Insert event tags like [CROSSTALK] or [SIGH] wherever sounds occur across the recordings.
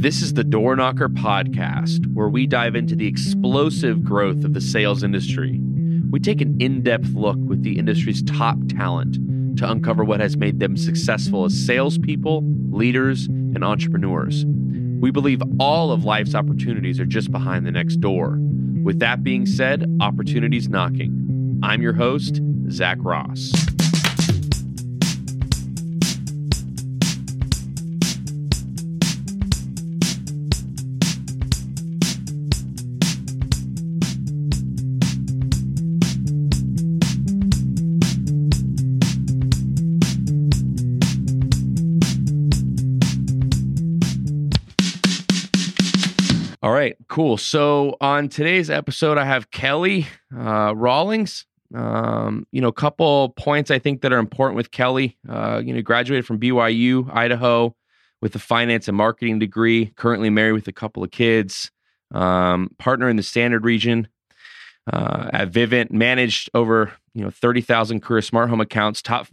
This is the Door Knocker podcast, where we dive into the explosive growth of the sales industry. We take an in depth look with the industry's top talent to uncover what has made them successful as salespeople, leaders, and entrepreneurs. We believe all of life's opportunities are just behind the next door. With that being said, opportunities knocking. I'm your host, Zach Ross. Right, cool. So on today's episode, I have Kelly uh, Rawlings. Um, you know, a couple points I think that are important with Kelly. Uh, you know, graduated from BYU, Idaho, with a finance and marketing degree. Currently married with a couple of kids. Um, partner in the Standard region uh, at Vivint. Managed over you know thirty thousand career smart home accounts. Top,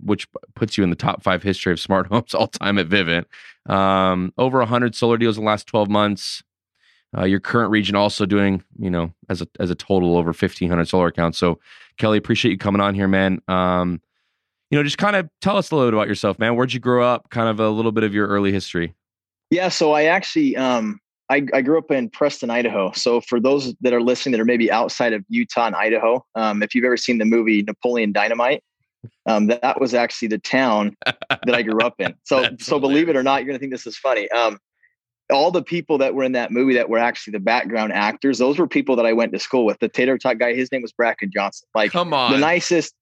which puts you in the top five history of smart [LAUGHS] homes all time at Vivint. Um, over hundred solar deals in the last twelve months. Uh, your current region also doing, you know, as a as a total over fifteen hundred solar accounts. So, Kelly, appreciate you coming on here, man. Um, you know, just kind of tell us a little bit about yourself, man. Where'd you grow up? Kind of a little bit of your early history. Yeah, so I actually um, I, I grew up in Preston, Idaho. So for those that are listening that are maybe outside of Utah and Idaho, um, if you've ever seen the movie Napoleon Dynamite, um, that, that was actually the town that I grew up in. So [LAUGHS] so believe it or not, you're gonna think this is funny. Um, all the people that were in that movie that were actually the background actors, those were people that I went to school with. The tater tot guy, his name was Bracken Johnson. Like, come on, the nicest,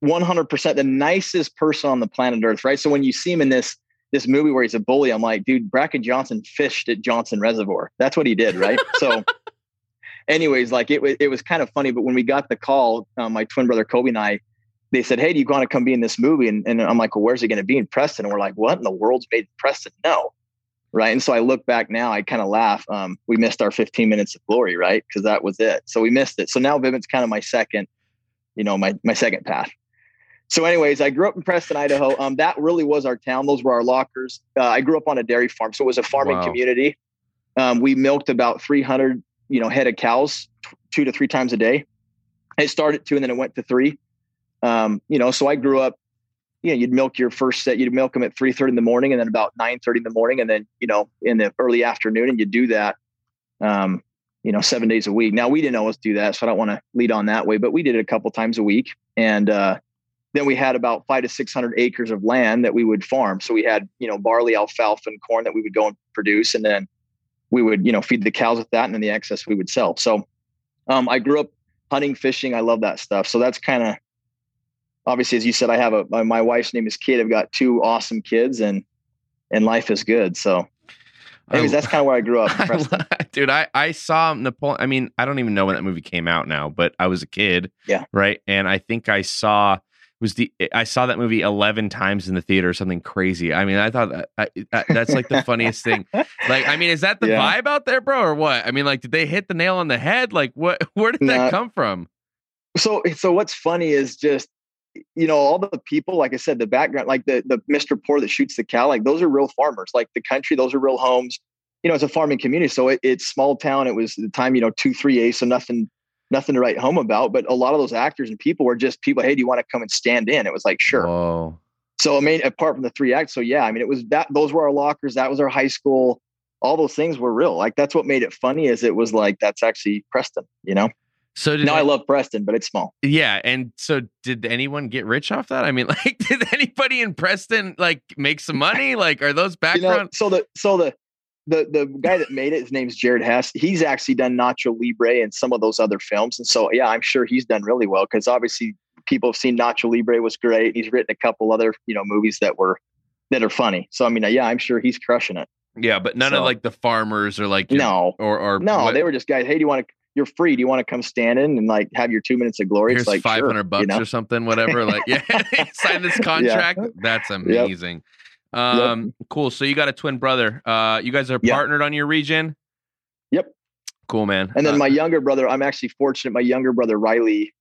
one hundred percent, the nicest person on the planet Earth, right? So when you see him in this this movie where he's a bully, I'm like, dude, Bracken Johnson fished at Johnson Reservoir. That's what he did, right? [LAUGHS] so, anyways, like it was it was kind of funny. But when we got the call, um, my twin brother Kobe and I, they said, "Hey, do you want to come be in this movie?" And, and I'm like, "Well, where's it going to be in Preston?" And we're like, "What in the world's made in Preston?" No right? And so I look back now, I kind of laugh. Um, we missed our 15 minutes of glory, right? Because that was it. So we missed it. So now Vivint's kind of my second, you know, my my second path. So, anyways, I grew up in Preston, Idaho. Um, that really was our town. Those were our lockers. Uh, I grew up on a dairy farm, so it was a farming wow. community. Um, we milked about 300, you know, head of cows, t- two to three times a day. It started two, and then it went to three. Um, you know, so I grew up you know, you'd milk your first set, you'd milk them at 3.30 in the morning and then about 9.30 in the morning. And then, you know, in the early afternoon and you do that, um, you know, seven days a week. Now we didn't always do that. So I don't want to lead on that way, but we did it a couple times a week. And, uh, then we had about five to 600 acres of land that we would farm. So we had, you know, barley, alfalfa and corn that we would go and produce. And then we would, you know, feed the cows with that. And then the excess we would sell. So, um, I grew up hunting, fishing. I love that stuff. So that's kind of, obviously, as you said, I have a my, wife's name is Kate. I've got two awesome kids, and and life is good. So, anyways, that's kind of where I grew up. [LAUGHS] Dude, I I saw Napoleon. I mean, I don't even know when that movie came out now, but I was a kid. Yeah. Right, and I think I saw was the I saw that movie 11 times in the theater something crazy. I mean, I thought that, I, that that's like the funniest thing. [LAUGHS] Like, I mean, is that the yeah. vibe out there, bro, or what? I mean, like, did they hit the nail on the head? Like, what? [LAUGHS] Where did that come from? So, so what's funny is just you know, all the people, like I said, the background, like the the Mr. Poor that shoots the cow, like those are real farmers. Like the country, those are real homes. You know, it's a farming community, so it, it's small town. It was the time, you know, two three A, so nothing nothing to write home about. But a lot of those actors and people were just people. Hey, do you want to come and stand in? It was like sure. Whoa. So I mean, apart from the three acts, so yeah, I mean, it was that those were our lockers. That was our high school. All those things were real. Like that's what made it funny. Is it was like that's actually Preston. You know. So now I love Preston, but it's small. Yeah, and so did anyone get rich off that? I mean, [LAUGHS] like, did anybody in Preston like make some money? Like, are those background? [LAUGHS] You know, so the so the the the guy that made it, his name's Jared Hess. He's actually done Nacho Libre and some of those other films, and so yeah, I'm sure he's done really well because obviously people have seen Nacho Libre was great. He's written a couple other you know movies that were that are funny. So I mean, uh, yeah, I'm sure he's crushing it. Yeah, but none so, of like the farmers or like no or or no, what? they were just guys. Hey, do you want to you're free. Do you want to come stand in and like have your two minutes of glory? Here's it's like 500 sure, bucks you know? or something, whatever. Like, yeah, [LAUGHS] sign this [LAUGHS] contract. Yeah. That's amazing. Yep. Um, yep. cool. So you got a twin brother. Uh, you guys are yep. partnered on your region. Yep. Cool, man. And then uh, my younger brother, I'm actually fortunate. My younger brother, Riley,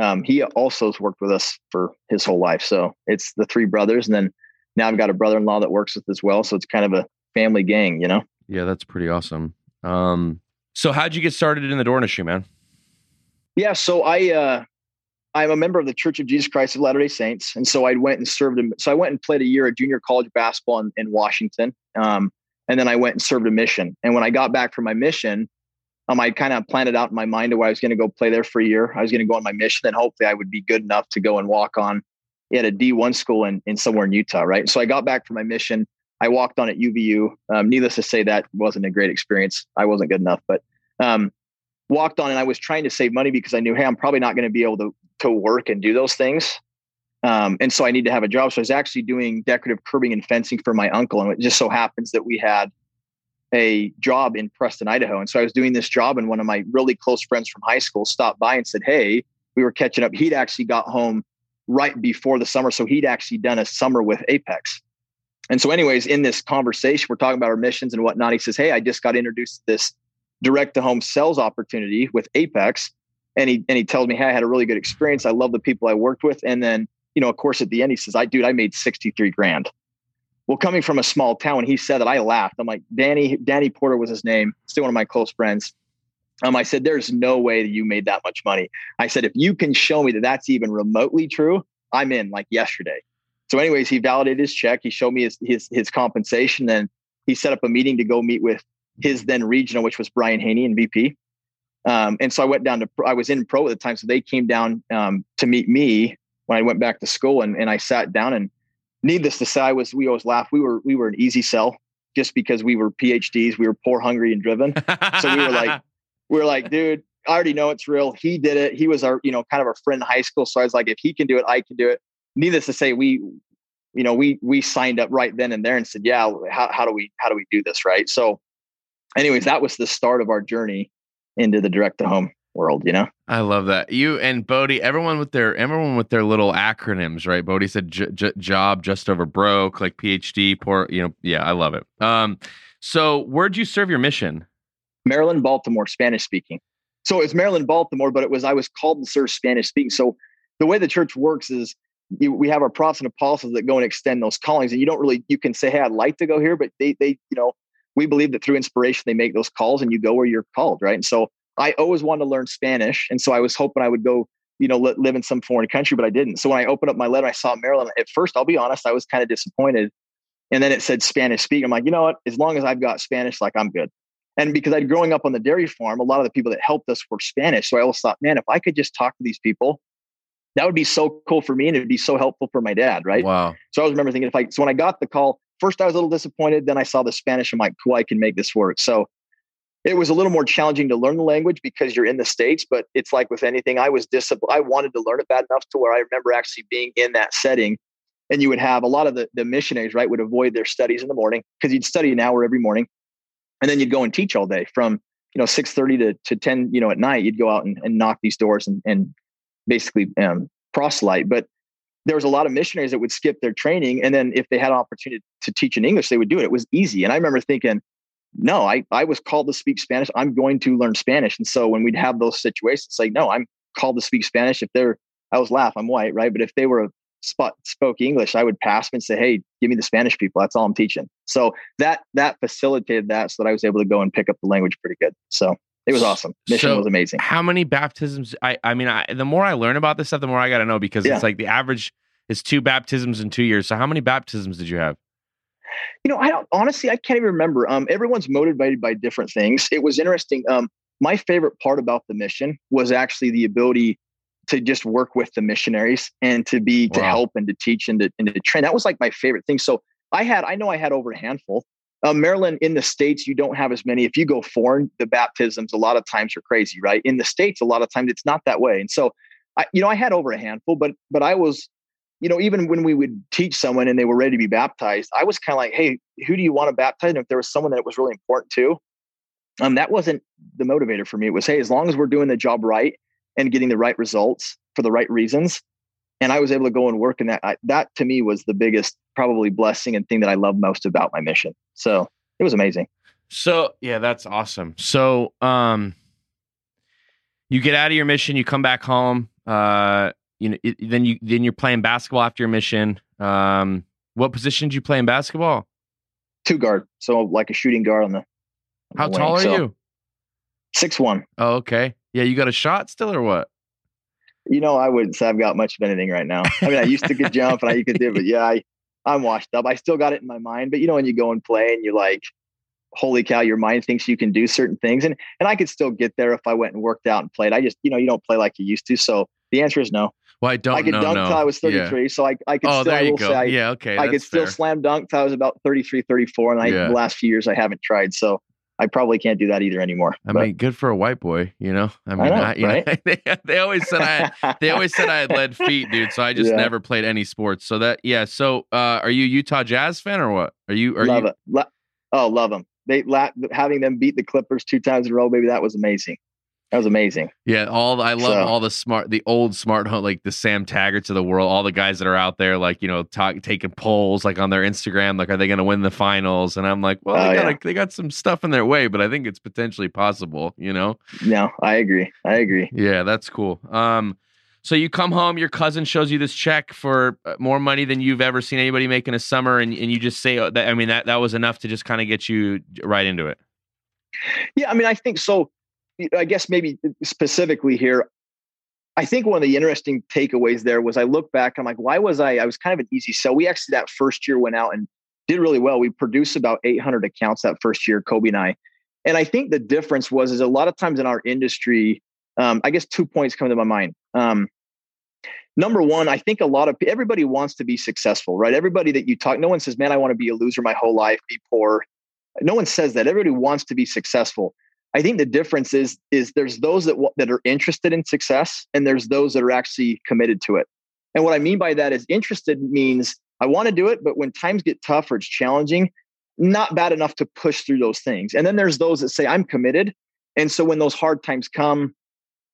um, he also has worked with us for his whole life. So it's the three brothers. And then now I've got a brother-in-law that works with us as well. So it's kind of a family gang, you know? Yeah, that's pretty awesome. Um, so how'd you get started in the door industry, man? Yeah, so I uh, I'm a member of the Church of Jesus Christ of Latter Day Saints, and so I went and served. A, so I went and played a year of junior college basketball in, in Washington, um, and then I went and served a mission. And when I got back from my mission, um, I kind of planned it out in my mind where I was going to go play there for a year. I was going to go on my mission, and hopefully I would be good enough to go and walk on at a D1 school in, in somewhere in Utah, right? So I got back from my mission. I walked on at UVU. Um, needless to say, that wasn't a great experience. I wasn't good enough, but um, walked on, and I was trying to save money because I knew, hey, I'm probably not going to be able to to work and do those things. Um, and so I need to have a job. So I was actually doing decorative curbing and fencing for my uncle. And it just so happens that we had a job in Preston, Idaho. And so I was doing this job, and one of my really close friends from high school stopped by and said, Hey, we were catching up. He'd actually got home right before the summer. So he'd actually done a summer with Apex. And so, anyways, in this conversation, we're talking about our missions and whatnot. He says, Hey, I just got introduced to this direct to home sales opportunity with Apex and he and he tells me, "Hey, I had a really good experience. I love the people I worked with." And then, you know, of course, at the end, he says, "I dude, I made sixty three grand." Well, coming from a small town, he said that, I laughed. I'm like, Danny, Danny Porter was his name, still one of my close friends. Um, I said, "There's no way that you made that much money." I said, "If you can show me that that's even remotely true, I'm in." Like yesterday. So, anyways, he validated his check. He showed me his his, his compensation, and he set up a meeting to go meet with his then regional, which was Brian Haney and VP. Um, and so I went down to, I was in Provo at the time. So they came down um, to meet me when I went back to school and, and I sat down and needless to say, I was, we always laugh. We were, we were an easy sell just because we were PhDs. We were poor, hungry and driven. So we were like, [LAUGHS] we were like, dude, I already know it's real. He did it. He was our, you know, kind of our friend in high school. So I was like, if he can do it, I can do it. Needless to say, we, you know, we, we signed up right then and there and said, yeah, how, how do we, how do we do this? Right. So anyways, that was the start of our journey into the direct to home world, you know? I love that. You and Bodie, everyone with their everyone with their little acronyms, right? Bodie said j- j- job just over broke, like PhD, poor, you know, yeah, I love it. Um so where'd you serve your mission? Maryland, Baltimore, Spanish speaking. So it's Maryland, Baltimore, but it was I was called to serve Spanish speaking. So the way the church works is you, we have our prophets and apostles that go and extend those callings, and you don't really you can say, "Hey, I'd like to go here," but they they you know we believe that through inspiration they make those calls and you go where you're called right? And so i always wanted to learn spanish and so i was hoping i would go you know live in some foreign country but i didn't. So when i opened up my letter i saw maryland. At first i'll be honest i was kind of disappointed and then it said spanish speak. I'm like you know what? As long as i've got spanish like i'm good. And because i'd growing up on the dairy farm a lot of the people that helped us were spanish so i always thought man if i could just talk to these people that would be so cool for me and it'd be so helpful for my dad right? Wow. So i was remember thinking if i so when i got the call first I was a little disappointed. Then I saw the Spanish. I'm like, cool, I can make this work. So it was a little more challenging to learn the language because you're in the States, but it's like with anything, I was disciplined. I wanted to learn it bad enough to where I remember actually being in that setting. And you would have a lot of the, the missionaries, right, would avoid their studies in the morning because you'd study an hour every morning. And then you'd go and teach all day from, you know, 6.30 to, to 10, you know, at night, you'd go out and, and knock these doors and, and basically um, proselyte. But there was a lot of missionaries that would skip their training and then if they had an opportunity to teach in english they would do it. It was easy. And i remember thinking no i, I was called to speak spanish. I'm going to learn spanish. And so when we'd have those situations like no i'm called to speak spanish. If they're i was laugh i'm white right? But if they were spot spoke english i would pass them and say hey give me the spanish people. That's all i'm teaching. So that that facilitated that so that i was able to go and pick up the language pretty good. So it was awesome. Mission so was amazing. How many baptisms? I I mean, I, the more I learn about this stuff, the more I got to know because yeah. it's like the average is two baptisms in two years. So how many baptisms did you have? You know, I don't honestly, I can't even remember. Um, everyone's motivated by different things. It was interesting. Um, my favorite part about the mission was actually the ability to just work with the missionaries and to be wow. to help and to teach and to, and to train. That was like my favorite thing. So I had, I know I had over a handful. Uh, Maryland in the states, you don't have as many. If you go foreign, the baptisms a lot of times are crazy, right? In the states, a lot of times it's not that way. And so, I, you know, I had over a handful, but but I was, you know, even when we would teach someone and they were ready to be baptized, I was kind of like, hey, who do you want to baptize? And if there was someone that was really important to, um, that wasn't the motivator for me. It was, hey, as long as we're doing the job right and getting the right results for the right reasons, and I was able to go and work in that. I, that to me was the biggest probably blessing and thing that I love most about my mission. So it was amazing. So yeah, that's awesome. So um, you get out of your mission, you come back home. Uh, you know, it, then you then you're playing basketball after your mission. Um, what position did you play in basketball? Two guard, so like a shooting guard on the How tall are so, you? Six one. Oh, okay. Yeah, you got a shot still or what? You know, I wouldn't say I've got much of anything right now. I mean, I used to could jump and I could do, it, but yeah, I, I'm washed up. I still got it in my mind, but you know, when you go and play and you're like, holy cow, your mind thinks you can do certain things. And and I could still get there if I went and worked out and played. I just, you know, you don't play like you used to. So the answer is no. Well, I don't I could know, dunk no. till I was 33. Yeah. So I, I could oh, still, there you go. I, yeah, okay. I could still fair. slam dunk till I was about 33, 34. And I, yeah. the last few years I haven't tried. So I probably can't do that either anymore. I but, mean, good for a white boy, you know. I mean, I know, you right? know, [LAUGHS] they, they, always said I they always said I had lead [LAUGHS] feet, dude. So I just yeah. never played any sports. So that yeah. So uh, are you Utah Jazz fan or what? Are you? Are love you? it. Lo- oh, love them. They la- having them beat the Clippers two times in a row, baby. That was amazing. That was amazing. Yeah, all I love so, all the smart, the old smart home, like the Sam Taggarts of the world, all the guys that are out there, like you know, talk, taking polls, like on their Instagram, like are they going to win the finals? And I'm like, well, they got yeah. they got some stuff in their way, but I think it's potentially possible. You know? No, I agree. I agree. Yeah, that's cool. Um, so you come home, your cousin shows you this check for uh, more money than you've ever seen anybody make in a summer, and, and you just say, oh, that, I mean, that that was enough to just kind of get you right into it. Yeah, I mean, I think so I guess maybe specifically here, I think one of the interesting takeaways there was I look back, I'm like, why was I? I was kind of an easy sell. We actually that first year went out and did really well. We produced about 800 accounts that first year, Kobe and I. And I think the difference was is a lot of times in our industry, um, I guess two points come to my mind. Um, number one, I think a lot of everybody wants to be successful, right? Everybody that you talk, no one says, "Man, I want to be a loser my whole life, be poor." No one says that. Everybody wants to be successful. I think the difference is is there's those that that are interested in success and there's those that are actually committed to it. And what I mean by that is interested means I want to do it, but when times get tough or it's challenging, not bad enough to push through those things. And then there's those that say I'm committed, and so when those hard times come,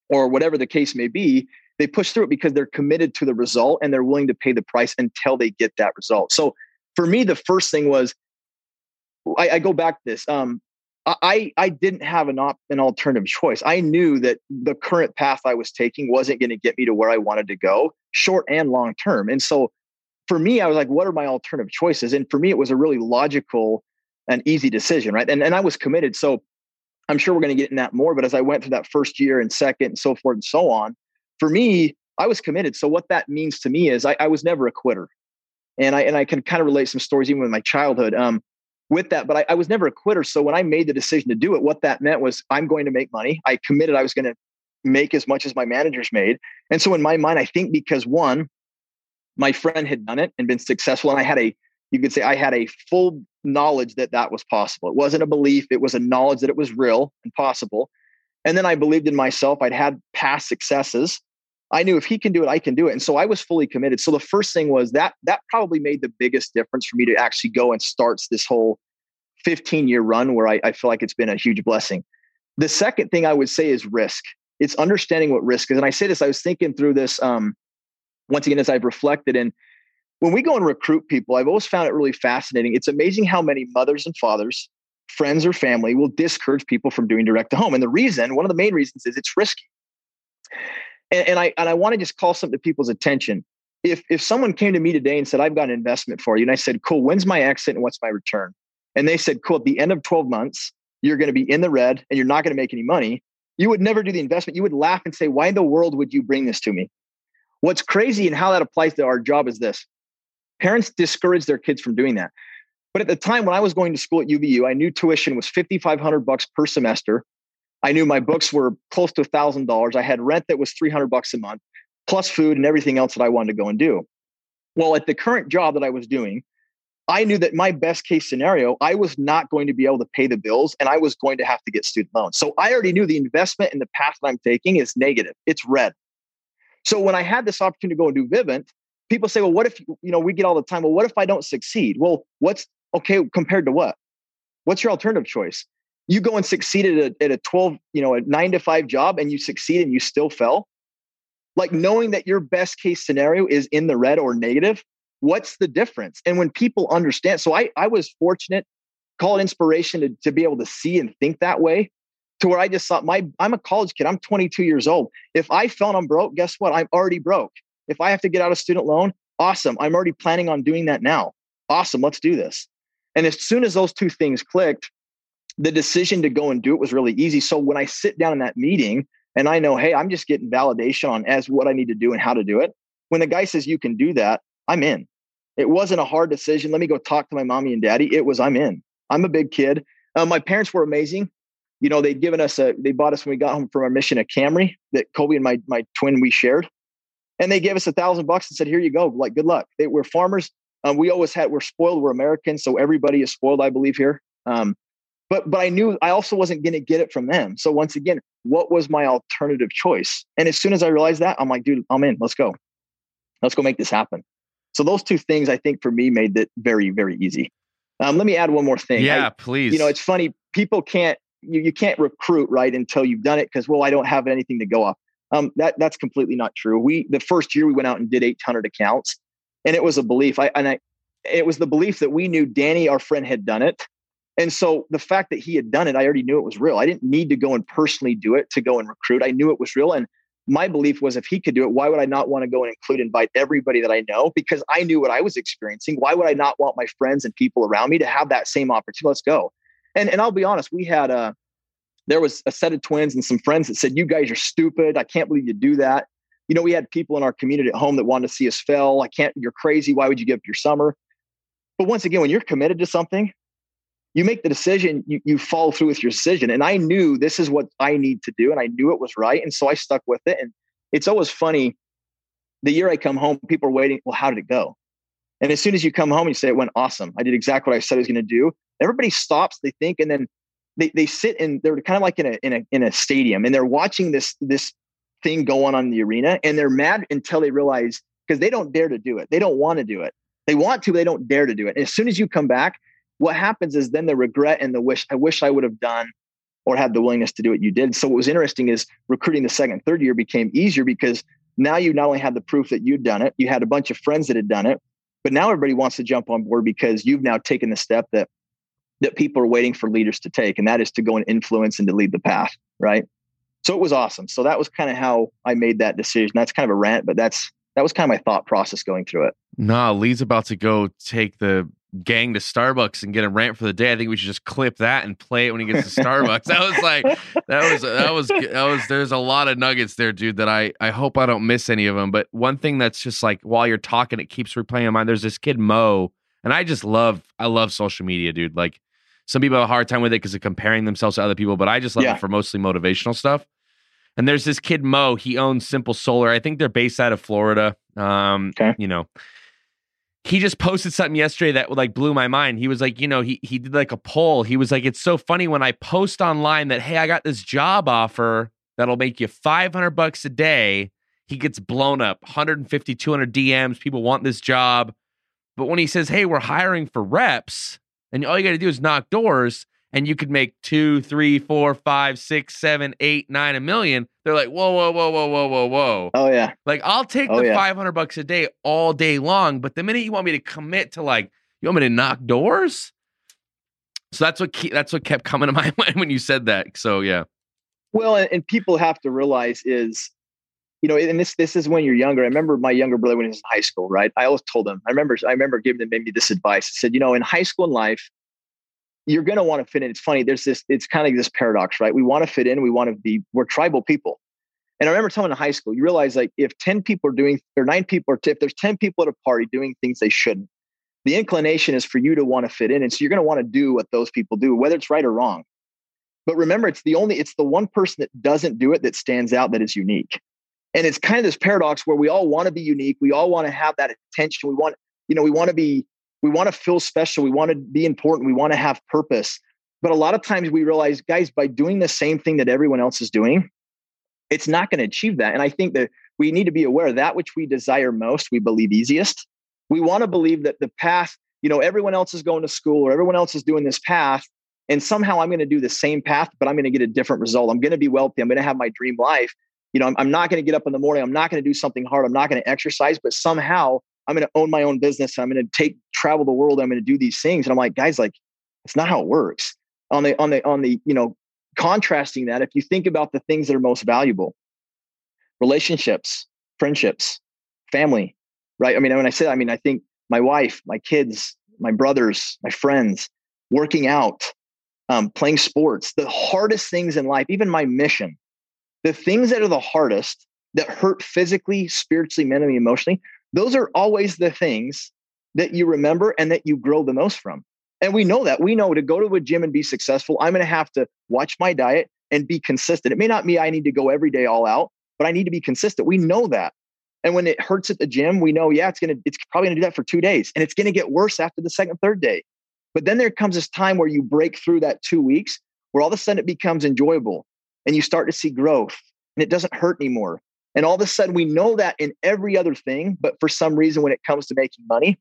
or whatever the case may be, they push through it because they're committed to the result and they're willing to pay the price until they get that result. So for me, the first thing was I, I go back to this. Um, I I didn't have an op, an alternative choice. I knew that the current path I was taking wasn't going to get me to where I wanted to go, short and long term. And so for me, I was like, what are my alternative choices? And for me, it was a really logical and easy decision, right? And and I was committed. So I'm sure we're going to get in that more. But as I went through that first year and second and so forth and so on, for me, I was committed. So what that means to me is I, I was never a quitter. And I and I can kind of relate some stories even with my childhood. Um, with that, but I, I, was never a quitter. So when I made the decision to do it, what that meant was I'm going to make money. I committed I was going to make as much as my managers made. And so in my mind, I think because one, my friend had done it and been successful, and I had a, you could say I had a full knowledge that that was possible. It wasn't a belief, it was a knowledge that it was real and possible. And then I believed in myself. I'd had past successes. I knew if he can do it, I can do it. And so I was fully committed. So the first thing was that that probably made the biggest difference for me to actually go and start this whole 15 year run where I, I feel like it's been a huge blessing. The second thing I would say is risk. It's understanding what risk is. And I say this, I was thinking through this um, once again as I've reflected. And when we go and recruit people, I've always found it really fascinating. It's amazing how many mothers and fathers, friends or family will discourage people from doing direct to home. And the reason, one of the main reasons is it's risky. And, and I and I want to just call something to people's attention. If if someone came to me today and said, I've got an investment for you, and I said, Cool, when's my exit and what's my return? And they said, Cool, at the end of 12 months, you're going to be in the red and you're not going to make any money. You would never do the investment. You would laugh and say, Why in the world would you bring this to me? What's crazy and how that applies to our job is this parents discourage their kids from doing that. But at the time when I was going to school at UVU, I knew tuition was 5,500 bucks per semester. I knew my books were close to a thousand dollars. I had rent that was 300 bucks a month, plus food and everything else that I wanted to go and do. Well, at the current job that I was doing, I knew that my best case scenario, I was not going to be able to pay the bills and I was going to have to get student loans. So I already knew the investment in the path that I'm taking is negative. It's red. So when I had this opportunity to go and do Vivint, people say, well, what if, you know, we get all the time, well, what if I don't succeed? Well, what's okay compared to what? What's your alternative choice? You go and succeed at a, at a 12, you know, a nine to five job and you succeed and you still fell. Like knowing that your best case scenario is in the red or negative, what's the difference? And when people understand, so I, I was fortunate, call it inspiration to, to be able to see and think that way to where I just thought my I'm a college kid. I'm 22 years old. If I felt I'm broke, guess what? I'm already broke. If I have to get out a student loan, awesome. I'm already planning on doing that now. Awesome. Let's do this. And as soon as those two things clicked, the decision to go and do it was really easy. So when I sit down in that meeting and I know, hey, I'm just getting validation on as what I need to do and how to do it. When the guy says you can do that, I'm in. It wasn't a hard decision. Let me go talk to my mommy and daddy. It was I'm in. I'm a big kid. Uh, my parents were amazing. You know, they'd given us a, they bought us when we got home from our mission a Camry that Kobe and my my twin we shared, and they gave us a thousand bucks and said, "Here you go. Like, good luck." They were farmers. Um, we always had we're spoiled. We're Americans, so everybody is spoiled, I believe here. Um, but but I knew I also wasn't going to get it from them. So once again, what was my alternative choice? And as soon as I realized that, I'm like, dude, I'm in. Let's go. Let's go make this happen. So those two things, I think, for me, made it very very easy. Um, let me add one more thing. Yeah, I, please. You know, it's funny. People can't you, you can't recruit right until you've done it because well, I don't have anything to go off. Um, that that's completely not true. We the first year we went out and did 800 accounts, and it was a belief. I and I, it was the belief that we knew Danny, our friend, had done it, and so the fact that he had done it, I already knew it was real. I didn't need to go and personally do it to go and recruit. I knew it was real. And my belief was if he could do it, why would I not want to go and include, invite everybody that I know? Because I knew what I was experiencing. Why would I not want my friends and people around me to have that same opportunity? Let's go. And and I'll be honest, we had a there was a set of twins and some friends that said, You guys are stupid. I can't believe you do that. You know, we had people in our community at home that wanted to see us fail. I can't, you're crazy. Why would you give up your summer? But once again, when you're committed to something, you make the decision, you, you follow through with your decision. And I knew this is what I need to do. And I knew it was right. And so I stuck with it. And it's always funny. The year I come home, people are waiting. Well, how did it go? And as soon as you come home, you say, it went awesome. I did exactly what I said I was going to do. Everybody stops, they think, and then they, they sit and they're kind of like in a, in a, in a stadium and they're watching this, this thing go on in the arena and they're mad until they realize because they don't dare to do it. They don't want to do it. They want to, but they don't dare to do it. And as soon as you come back, what happens is then the regret and the wish, I wish I would have done or had the willingness to do what you did. So what was interesting is recruiting the second, third year became easier because now you not only had the proof that you'd done it, you had a bunch of friends that had done it, but now everybody wants to jump on board because you've now taken the step that that people are waiting for leaders to take, and that is to go and influence and to lead the path, right? So it was awesome. So that was kind of how I made that decision. That's kind of a rant, but that's that was kind of my thought process going through it. Nah, Lee's about to go take the gang to Starbucks and get a rant for the day. I think we should just clip that and play it when he gets to Starbucks. that was like that was that was that was there's a lot of nuggets there, dude, that I I hope I don't miss any of them. But one thing that's just like while you're talking it keeps replaying in mind. There's this kid Mo and I just love I love social media, dude. Like some people have a hard time with it because of comparing themselves to other people, but I just love yeah. it for mostly motivational stuff. And there's this kid Mo. He owns Simple Solar. I think they're based out of Florida. Um, okay. you know, he just posted something yesterday that like blew my mind. He was like, you know, he he did like a poll. He was like, it's so funny when I post online that hey, I got this job offer that'll make you 500 bucks a day. He gets blown up, 150, 200 DMs. People want this job. But when he says, hey, we're hiring for reps, and all you got to do is knock doors, and you could make two, three, four, five, six, seven, eight, nine, a million. They're like, whoa, whoa, whoa, whoa, whoa, whoa, whoa. Oh yeah. Like I'll take oh, the yeah. five hundred bucks a day all day long, but the minute you want me to commit to like, you want me to knock doors? So that's what ke- that's what kept coming to [LAUGHS] my mind when you said that. So yeah. Well, and, and people have to realize is you know, and this this is when you're younger. I remember my younger brother when he was in high school, right? I always told him. I remember I remember giving him maybe this advice. I said, you know, in high school and life, you're going to want to fit in. It's funny. There's this. It's kind of this paradox, right? We want to fit in. We want to be. We're tribal people. And I remember telling in high school, you realize like if ten people are doing, or nine people are, if there's ten people at a party doing things they shouldn't, the inclination is for you to want to fit in, and so you're going to want to do what those people do, whether it's right or wrong. But remember, it's the only, it's the one person that doesn't do it that stands out that is unique. And it's kind of this paradox where we all want to be unique. We all want to have that attention. We want, you know, we want to be, we want to feel special. We want to be important. We want to have purpose. But a lot of times we realize, guys, by doing the same thing that everyone else is doing, it's not going to achieve that. And I think that we need to be aware that which we desire most, we believe easiest. We want to believe that the path, you know, everyone else is going to school or everyone else is doing this path. And somehow I'm going to do the same path, but I'm going to get a different result. I'm going to be wealthy. I'm going to have my dream life you know, I'm, I'm not going to get up in the morning. I'm not going to do something hard. I'm not going to exercise, but somehow I'm going to own my own business. I'm going to take travel the world. I'm going to do these things. And I'm like, guys, like, it's not how it works. On the, on the, on the, you know, contrasting that, if you think about the things that are most valuable, relationships, friendships, family, right? I mean, when I say, I mean, I think my wife, my kids, my brothers, my friends, working out, um, playing sports, the hardest things in life, even my mission, the things that are the hardest that hurt physically, spiritually, mentally, emotionally, those are always the things that you remember and that you grow the most from. And we know that. We know to go to a gym and be successful, I'm going to have to watch my diet and be consistent. It may not mean I need to go every day all out, but I need to be consistent. We know that. And when it hurts at the gym, we know, yeah, it's going to, it's probably going to do that for two days and it's going to get worse after the second, third day. But then there comes this time where you break through that two weeks where all of a sudden it becomes enjoyable and you start to see growth and it doesn't hurt anymore. And all of a sudden we know that in every other thing. But for some reason, when it comes to making money,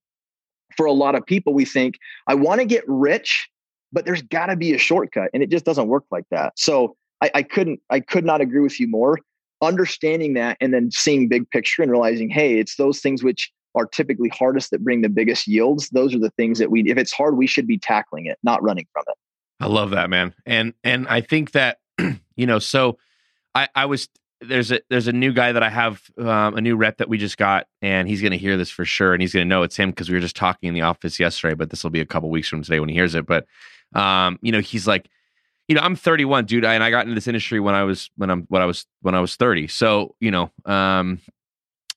for a lot of people, we think, I want to get rich, but there's got to be a shortcut. And it just doesn't work like that. So I, I couldn't, I could not agree with you more understanding that and then seeing big picture and realizing, hey, it's those things which are typically hardest that bring the biggest yields. Those are the things that we, if it's hard, we should be tackling it, not running from it. I love that, man. And, and I think that, [CLEARS THROAT] you know, so I, I was, there's a, there's a new guy that I have, um, a new rep that we just got, and he's going to hear this for sure. And he's going to know it's him because we were just talking in the office yesterday, but this will be a couple weeks from today when he hears it. But, um, you know, he's like, you know, I'm 31, dude, and I got into this industry when I was when I'm when I was when I was 30. So, you know, um,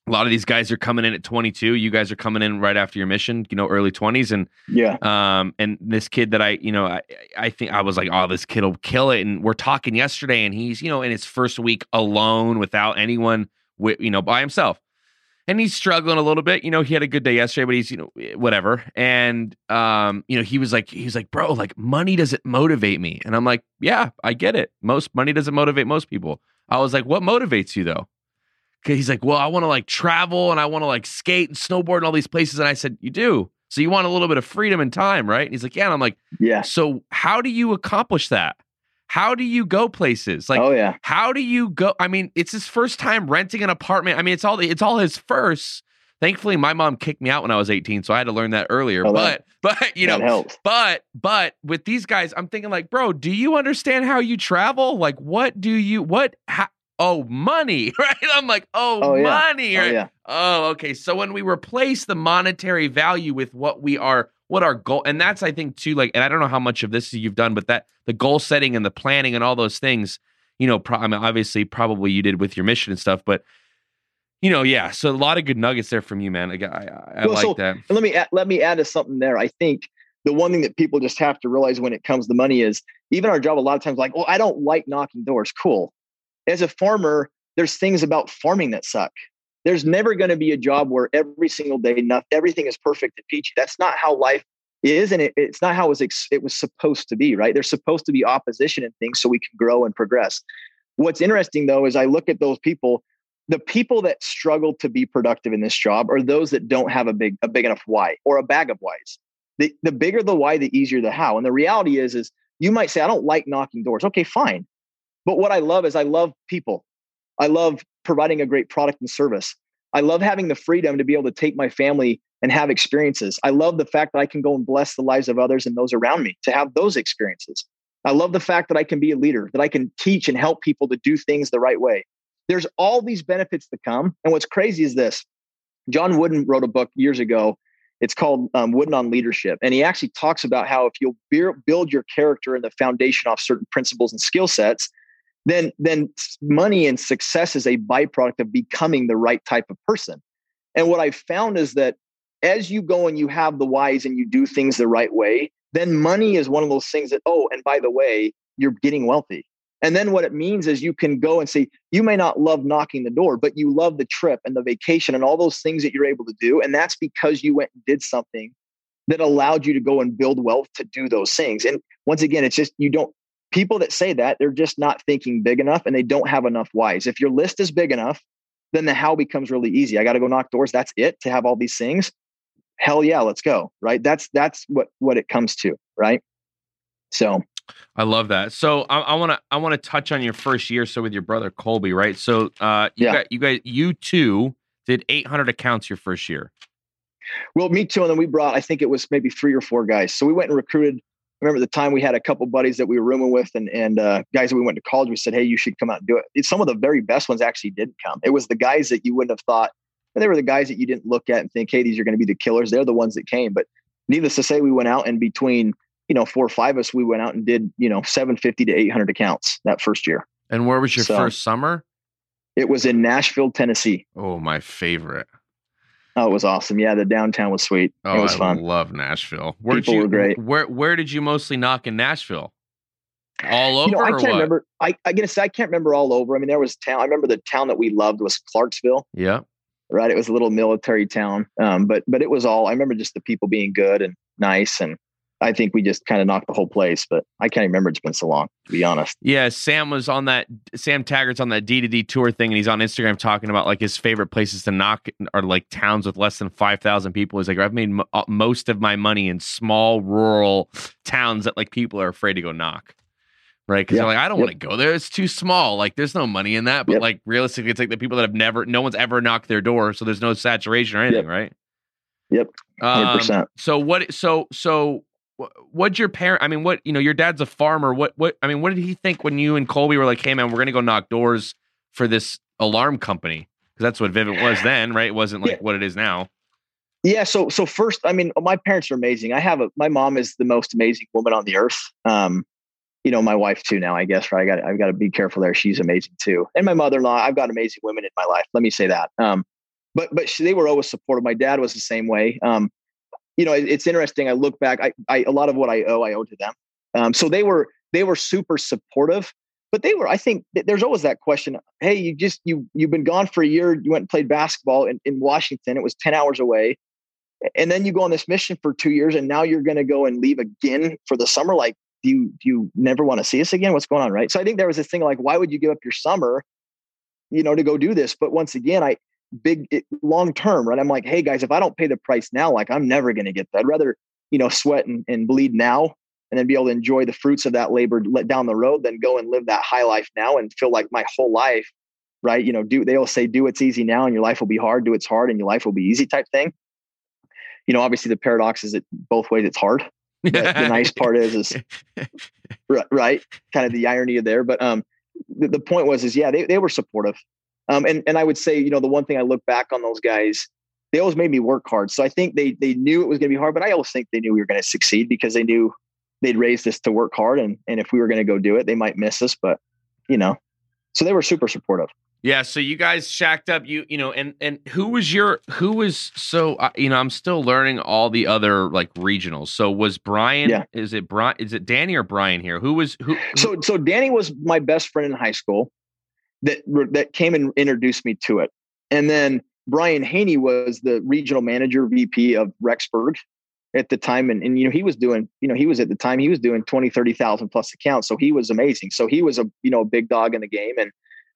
a lot of these guys are coming in at 22. You guys are coming in right after your mission, you know, early 20s, and yeah, um, and this kid that I, you know, I I think I was like, oh, this kid will kill it. And we're talking yesterday, and he's, you know, in his first week alone without anyone, with you know, by himself and he's struggling a little bit. You know, he had a good day yesterday, but he's, you know, whatever. And um, you know, he was like, he was like, bro, like money doesn't motivate me. And I'm like, yeah, I get it. Most money doesn't motivate most people. I was like, what motivates you though? He's like, well, I want to like travel and I want to like skate and snowboard in all these places. And I said, you do. So you want a little bit of freedom and time, right? And he's like, yeah. And I'm like, yeah. So how do you accomplish that? How do you go places? Like, oh yeah. How do you go? I mean, it's his first time renting an apartment. I mean, it's all it's all his first. Thankfully, my mom kicked me out when I was 18, so I had to learn that earlier. Oh, but [LAUGHS] but you know, helps. but but with these guys, I'm thinking like, bro, do you understand how you travel? Like, what do you what? How, oh, money, [LAUGHS] right? I'm like, oh, oh money, yeah. right? Oh, yeah. oh, okay. So when we replace the monetary value with what we are what our goal and that's i think too like and i don't know how much of this you've done but that the goal setting and the planning and all those things you know pro- I mean, obviously probably you did with your mission and stuff but you know yeah so a lot of good nuggets there from you man i, I, I well, like so that let me add, let me add to something there i think the one thing that people just have to realize when it comes to money is even our job a lot of times like well i don't like knocking doors cool as a farmer there's things about farming that suck there's never going to be a job where every single day, not, everything is perfect and peachy. That's not how life is, and it, it's not how it was, ex, it was supposed to be, right? There's supposed to be opposition and things so we can grow and progress. What's interesting though is I look at those people, the people that struggle to be productive in this job are those that don't have a big a big enough why or a bag of whys. The, the bigger the why, the easier the how. And the reality is, is you might say, I don't like knocking doors. Okay, fine. But what I love is I love people. I love providing a great product and service. I love having the freedom to be able to take my family and have experiences. I love the fact that I can go and bless the lives of others and those around me to have those experiences. I love the fact that I can be a leader, that I can teach and help people to do things the right way. There's all these benefits to come. And what's crazy is this John Wooden wrote a book years ago. It's called um, Wooden on Leadership. And he actually talks about how if you'll build your character and the foundation off certain principles and skill sets, then then money and success is a byproduct of becoming the right type of person. And what I found is that as you go and you have the whys and you do things the right way, then money is one of those things that, oh, and by the way, you're getting wealthy. And then what it means is you can go and say, you may not love knocking the door, but you love the trip and the vacation and all those things that you're able to do. And that's because you went and did something that allowed you to go and build wealth to do those things. And once again, it's just you don't people that say that they're just not thinking big enough and they don't have enough whys. If your list is big enough then the how becomes really easy. I got to go knock doors. That's it to have all these things. Hell yeah let's go right? That's that's what what it comes to right? So. I love that. So i want to i want to touch on your first year so with your brother colby right? So uh you yeah. got you guys you two did 800 accounts your first year. Well me too and then we brought i think it was maybe three or four guys. So we went and recruited remember at the time we had a couple buddies that we were rooming with and, and uh, guys that we went to college. We said, Hey, you should come out and do it. It's some of the very best ones actually didn't come. It was the guys that you wouldn't have thought, and they were the guys that you didn't look at and think, Hey, these are going to be the killers. They're the ones that came. But needless to say, we went out and between you know, four or five of us, we went out and did, you know, 750 to 800 accounts that first year. And where was your so, first summer? It was in Nashville, Tennessee. Oh, my favorite. Oh, it was awesome. Yeah, the downtown was sweet. Oh, it was I fun. love Nashville. Where People you, were great. Where Where did you mostly knock in Nashville? All over. You know, I can't what? remember. I I guess I can't remember all over. I mean, there was town. I remember the town that we loved was Clarksville. Yeah. Right. It was a little military town, um, but but it was all. I remember just the people being good and nice, and I think we just kind of knocked the whole place, but I can't remember. It's been so long, to be honest. Yeah, Sam was on that. Sam Taggart's on that D to D tour thing, and he's on Instagram talking about like his favorite places to knock are like towns with less than five thousand people. He's like, I've made uh, most of my money in small rural towns that like people are afraid to go knock. Right, because yep. they're like, I don't yep. want to go there. It's too small. Like, there's no money in that. But yep. like, realistically, it's like the people that have never, no one's ever knocked their door, so there's no saturation or anything, right? Yep, hundred um, percent. So what? So so what'd your parent i mean what you know your dad's a farmer what what i mean what did he think when you and colby were like hey man we're gonna go knock doors for this alarm company because that's what vivint was then right? It wasn't like yeah. what it is now. Yeah so so first i mean my parents are amazing. I have a my mom is the most amazing woman on the earth um you know my wife too now i guess right? I got i've got to be careful there. She's amazing too. And my mother-in-law i've got amazing women in my life let me say that um but but she, they were always supportive. My dad was the same way um you know, it, it's interesting. I look back, I, I, a lot of what I owe, I owe to them. Um, so they were, they were super supportive, but they were, I think there's always that question. Hey, you just, you, you've been gone for a year. You went and played basketball in, in Washington. It was 10 hours away. And then you go on this mission for two years and now you're going to go and leave again for the summer. Like, do you, do you never want to see us again? What's going on? Right. So I think there was this thing like, why would you give up your summer, you know, to go do this? But once again, I, big long term, right? I'm like, hey guys, if I don't pay the price now, like I'm never going to get that. I'd rather, you know, sweat and, and bleed now and then be able to enjoy the fruits of that labor down the road than go and live that high life now and feel like my whole life, right? You know, do they all say do it's easy now and your life will be hard, do it's hard and your life will be easy type thing. You know, obviously the paradox is that both ways it's hard. But the [LAUGHS] nice part is, is [LAUGHS] right, kind of the irony of there. But um, the, the point was, is yeah, they, they were supportive. Um, and and I would say, you know, the one thing I look back on those guys, they always made me work hard. So I think they they knew it was going to be hard, but I always think they knew we were going to succeed because they knew they'd raised us to work hard, and and if we were going to go do it, they might miss us, but you know, so they were super supportive. Yeah, so you guys shacked up, you you know, and and who was your who was so uh, you know I'm still learning all the other like regionals. So was Brian? Yeah. Is it Brian? Is it Danny or Brian here? Who was who, who? So so Danny was my best friend in high school that that came and introduced me to it. And then Brian Haney was the regional manager VP of Rexburg at the time. And, and, you know, he was doing, you know, he was at the time, he was doing 20, 30,000 plus accounts. So he was amazing. So he was a, you know, a big dog in the game. And,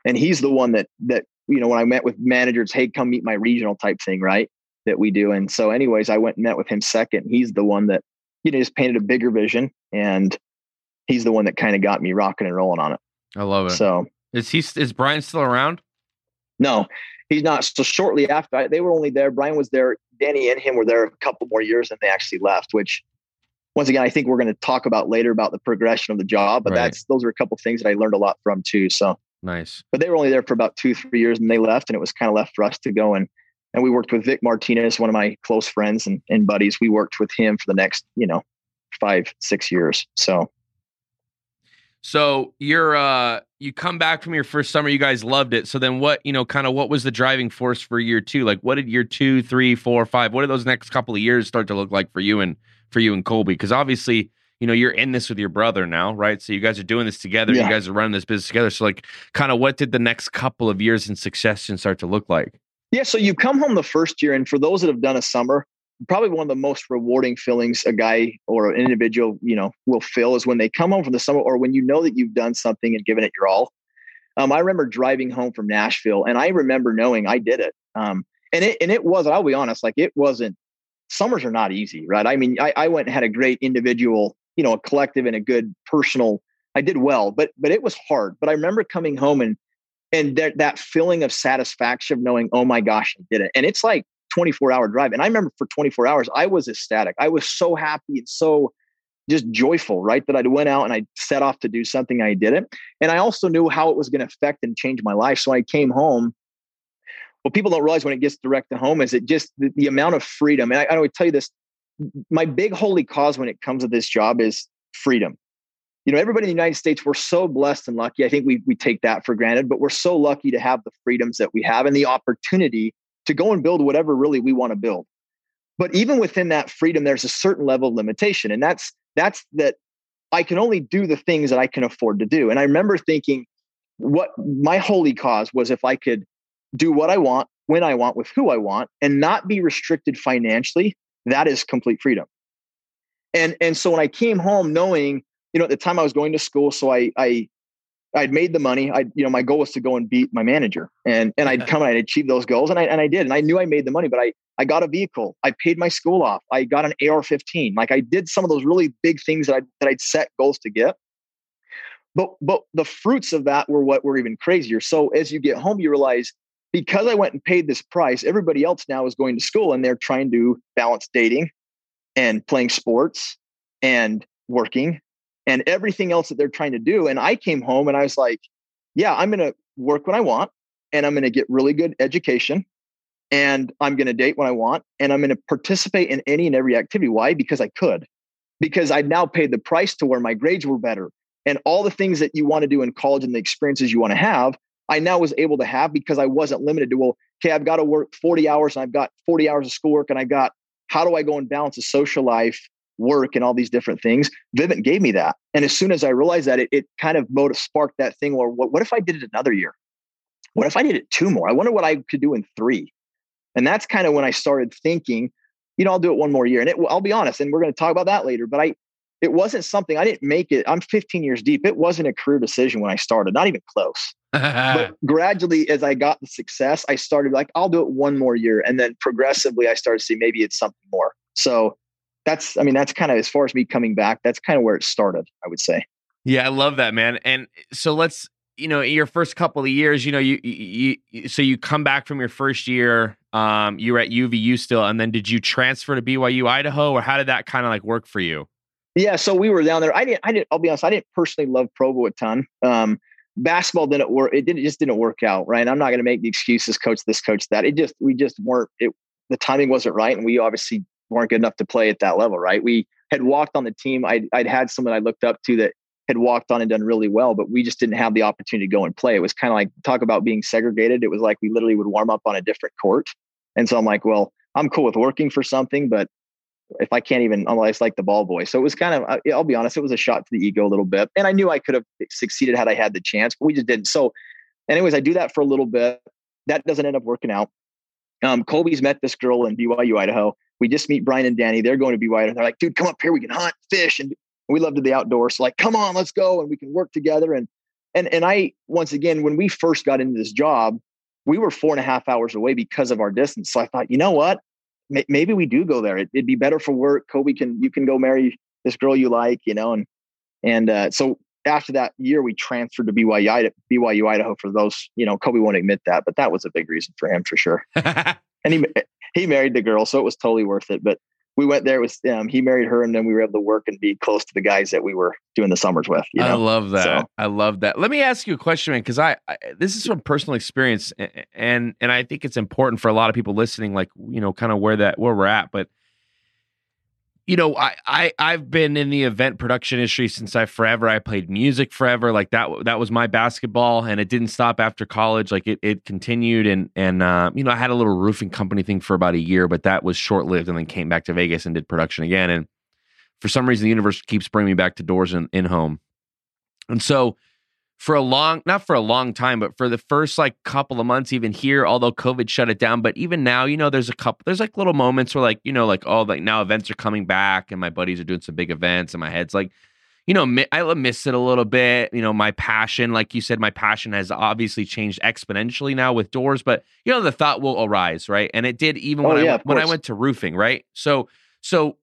and he's the one that, that, you know, when I met with managers, Hey, come meet my regional type thing. Right. That we do. And so anyways, I went and met with him second. He's the one that, you know, just painted a bigger vision and he's the one that kind of got me rocking and rolling on it. I love it. So is he is Brian still around? No, he's not. So shortly after, they were only there. Brian was there. Danny and him were there a couple more years, and they actually left. Which, once again, I think we're going to talk about later about the progression of the job. But right. that's those are a couple things that I learned a lot from too. So nice. But they were only there for about two, three years, and they left, and it was kind of left for us to go and and we worked with Vic Martinez, one of my close friends and, and buddies. We worked with him for the next, you know, five, six years. So so you're uh you come back from your first summer, you guys loved it. So then what, you know, kind of what was the driving force for year two? Like what did year two, three, four, five, what did those next couple of years start to look like for you and for you and Colby? Because obviously, you know, you're in this with your brother now, right? So you guys are doing this together. Yeah. You guys are running this business together. So like kind of what did the next couple of years in succession start to look like? Yeah. So you come home the first year, and for those that have done a summer, probably one of the most rewarding feelings a guy or an individual, you know, will feel is when they come home from the summer or when you know that you've done something and given it your all. Um, I remember driving home from Nashville and I remember knowing I did it. Um, and it, and it was, I'll be honest, like it wasn't, summers are not easy, right? I mean, I, I went and had a great individual, you know, a collective and a good personal, I did well, but, but it was hard. But I remember coming home and, and that, that feeling of satisfaction of knowing, oh my gosh, I did it. And it's like, 24 hour drive. And I remember for 24 hours, I was ecstatic. I was so happy and so just joyful, right? That I went out and I set off to do something. I did it. And I also knew how it was going to affect and change my life. So I came home. What people don't realize when it gets direct to home is it just the, the amount of freedom. And I, I would tell you this my big holy cause when it comes to this job is freedom. You know, everybody in the United States, we're so blessed and lucky. I think we we take that for granted, but we're so lucky to have the freedoms that we have and the opportunity to go and build whatever really we want to build. But even within that freedom, there's a certain level of limitation. And that's that's that I can only do the things that I can afford to do. And I remember thinking, what my holy cause was if I could do what I want, when I want, with who I want, and not be restricted financially, that is complete freedom. And and so when I came home knowing, you know, at the time I was going to school, so I I I'd made the money. I, you know, my goal was to go and beat my manager, and and I'd come and I'd achieve those goals, and I and I did, and I knew I made the money. But I I got a vehicle. I paid my school off. I got an AR-15. Like I did some of those really big things that I that I'd set goals to get. But but the fruits of that were what were even crazier. So as you get home, you realize because I went and paid this price, everybody else now is going to school and they're trying to balance dating and playing sports and working and everything else that they're trying to do. And I came home and I was like, yeah, I'm going to work when I want and I'm going to get really good education and I'm going to date when I want and I'm going to participate in any and every activity. Why? Because I could. Because I'd now paid the price to where my grades were better and all the things that you want to do in college and the experiences you want to have, I now was able to have because I wasn't limited to, well, okay, I've got to work 40 hours and I've got 40 hours of schoolwork and I got, how do I go and balance a social life work and all these different things. Vivint gave me that. And as soon as I realized that, it, it kind of motive sparked that thing. Or what, what if I did it another year? What if I did it two more? I wonder what I could do in three. And that's kind of when I started thinking, you know, I'll do it one more year. And it, I'll be honest, and we're going to talk about that later. But I, it wasn't something I didn't make it. I'm 15 years deep. It wasn't a career decision when I started, not even close. but [LAUGHS] gradually, as I got the success, I started like, I'll do it one more year. And then progressively, I started to see maybe it's something more. So that's i mean that's kind of as far as me coming back that's kind of where it started i would say. Yeah i love that man and so let's you know your first couple of years you know you, you, you so you come back from your first year um you were at uvu still and then did you transfer to byu idaho or how did that kind of like work for you? Yeah so we were down there i didn't i didn't i'll be honest i didn't personally love provo a ton um basketball didn't work it didn't it just didn't work out right i'm not going to make the excuses coach this coach that it just we just weren't it the timing wasn't right and we obviously weren't good enough to play at that level, right? We had walked on the team. I'd, I'd had someone I looked up to that had walked on and done really well, but we just didn't have the opportunity to go and play. It was kind of like talk about being segregated. It was like we literally would warm up on a different court. And so I'm like, well, I'm cool with working for something, but if I can't even, unless like the ball boy. So it was kind of, I'll be honest, it was a shot to the ego a little bit. And I knew I could have succeeded had I had the chance, but we just didn't. So, anyways, I do that for a little bit. That doesn't end up working out. Um, Colby's met this girl in BYU, Idaho. We just meet Brian and Danny. They're going to BYU. And they're like, dude, come up here. We can hunt, fish. And we love to the outdoors. So like, come on, let's go. And we can work together. And, and, and I, once again, when we first got into this job, we were four and a half hours away because of our distance. So I thought, you know what? Maybe we do go there. It, would be better for work. Kobe can, you can go marry this girl you like, you know? And, and, uh, so after that year, we transferred to BYU, BYU Idaho for those, you know, Kobe won't admit that, but that was a big reason for him for sure. [LAUGHS] and he, he married the girl, so it was totally worth it. But we went there with um, he married her, and then we were able to work and be close to the guys that we were doing the summers with. You know? I love that. So, I love that. Let me ask you a question, man, because I, I, this is from personal experience, and and I think it's important for a lot of people listening, like you know, kind of where that where we're at, but you know, I, I I've been in the event production industry since I forever. I played music forever. Like that that was my basketball, and it didn't stop after college. Like it it continued, and and uh, you know, I had a little roofing company thing for about a year, but that was short lived, and then came back to Vegas and did production again. And for some reason, the universe keeps bringing me back to doors in, in home, and so for a long not for a long time but for the first like couple of months even here although covid shut it down but even now you know there's a couple there's like little moments where like you know like oh like now events are coming back and my buddies are doing some big events and my head's like you know i miss it a little bit you know my passion like you said my passion has obviously changed exponentially now with doors but you know the thought will arise right? And it did even oh, when yeah, i when i went to roofing right? So so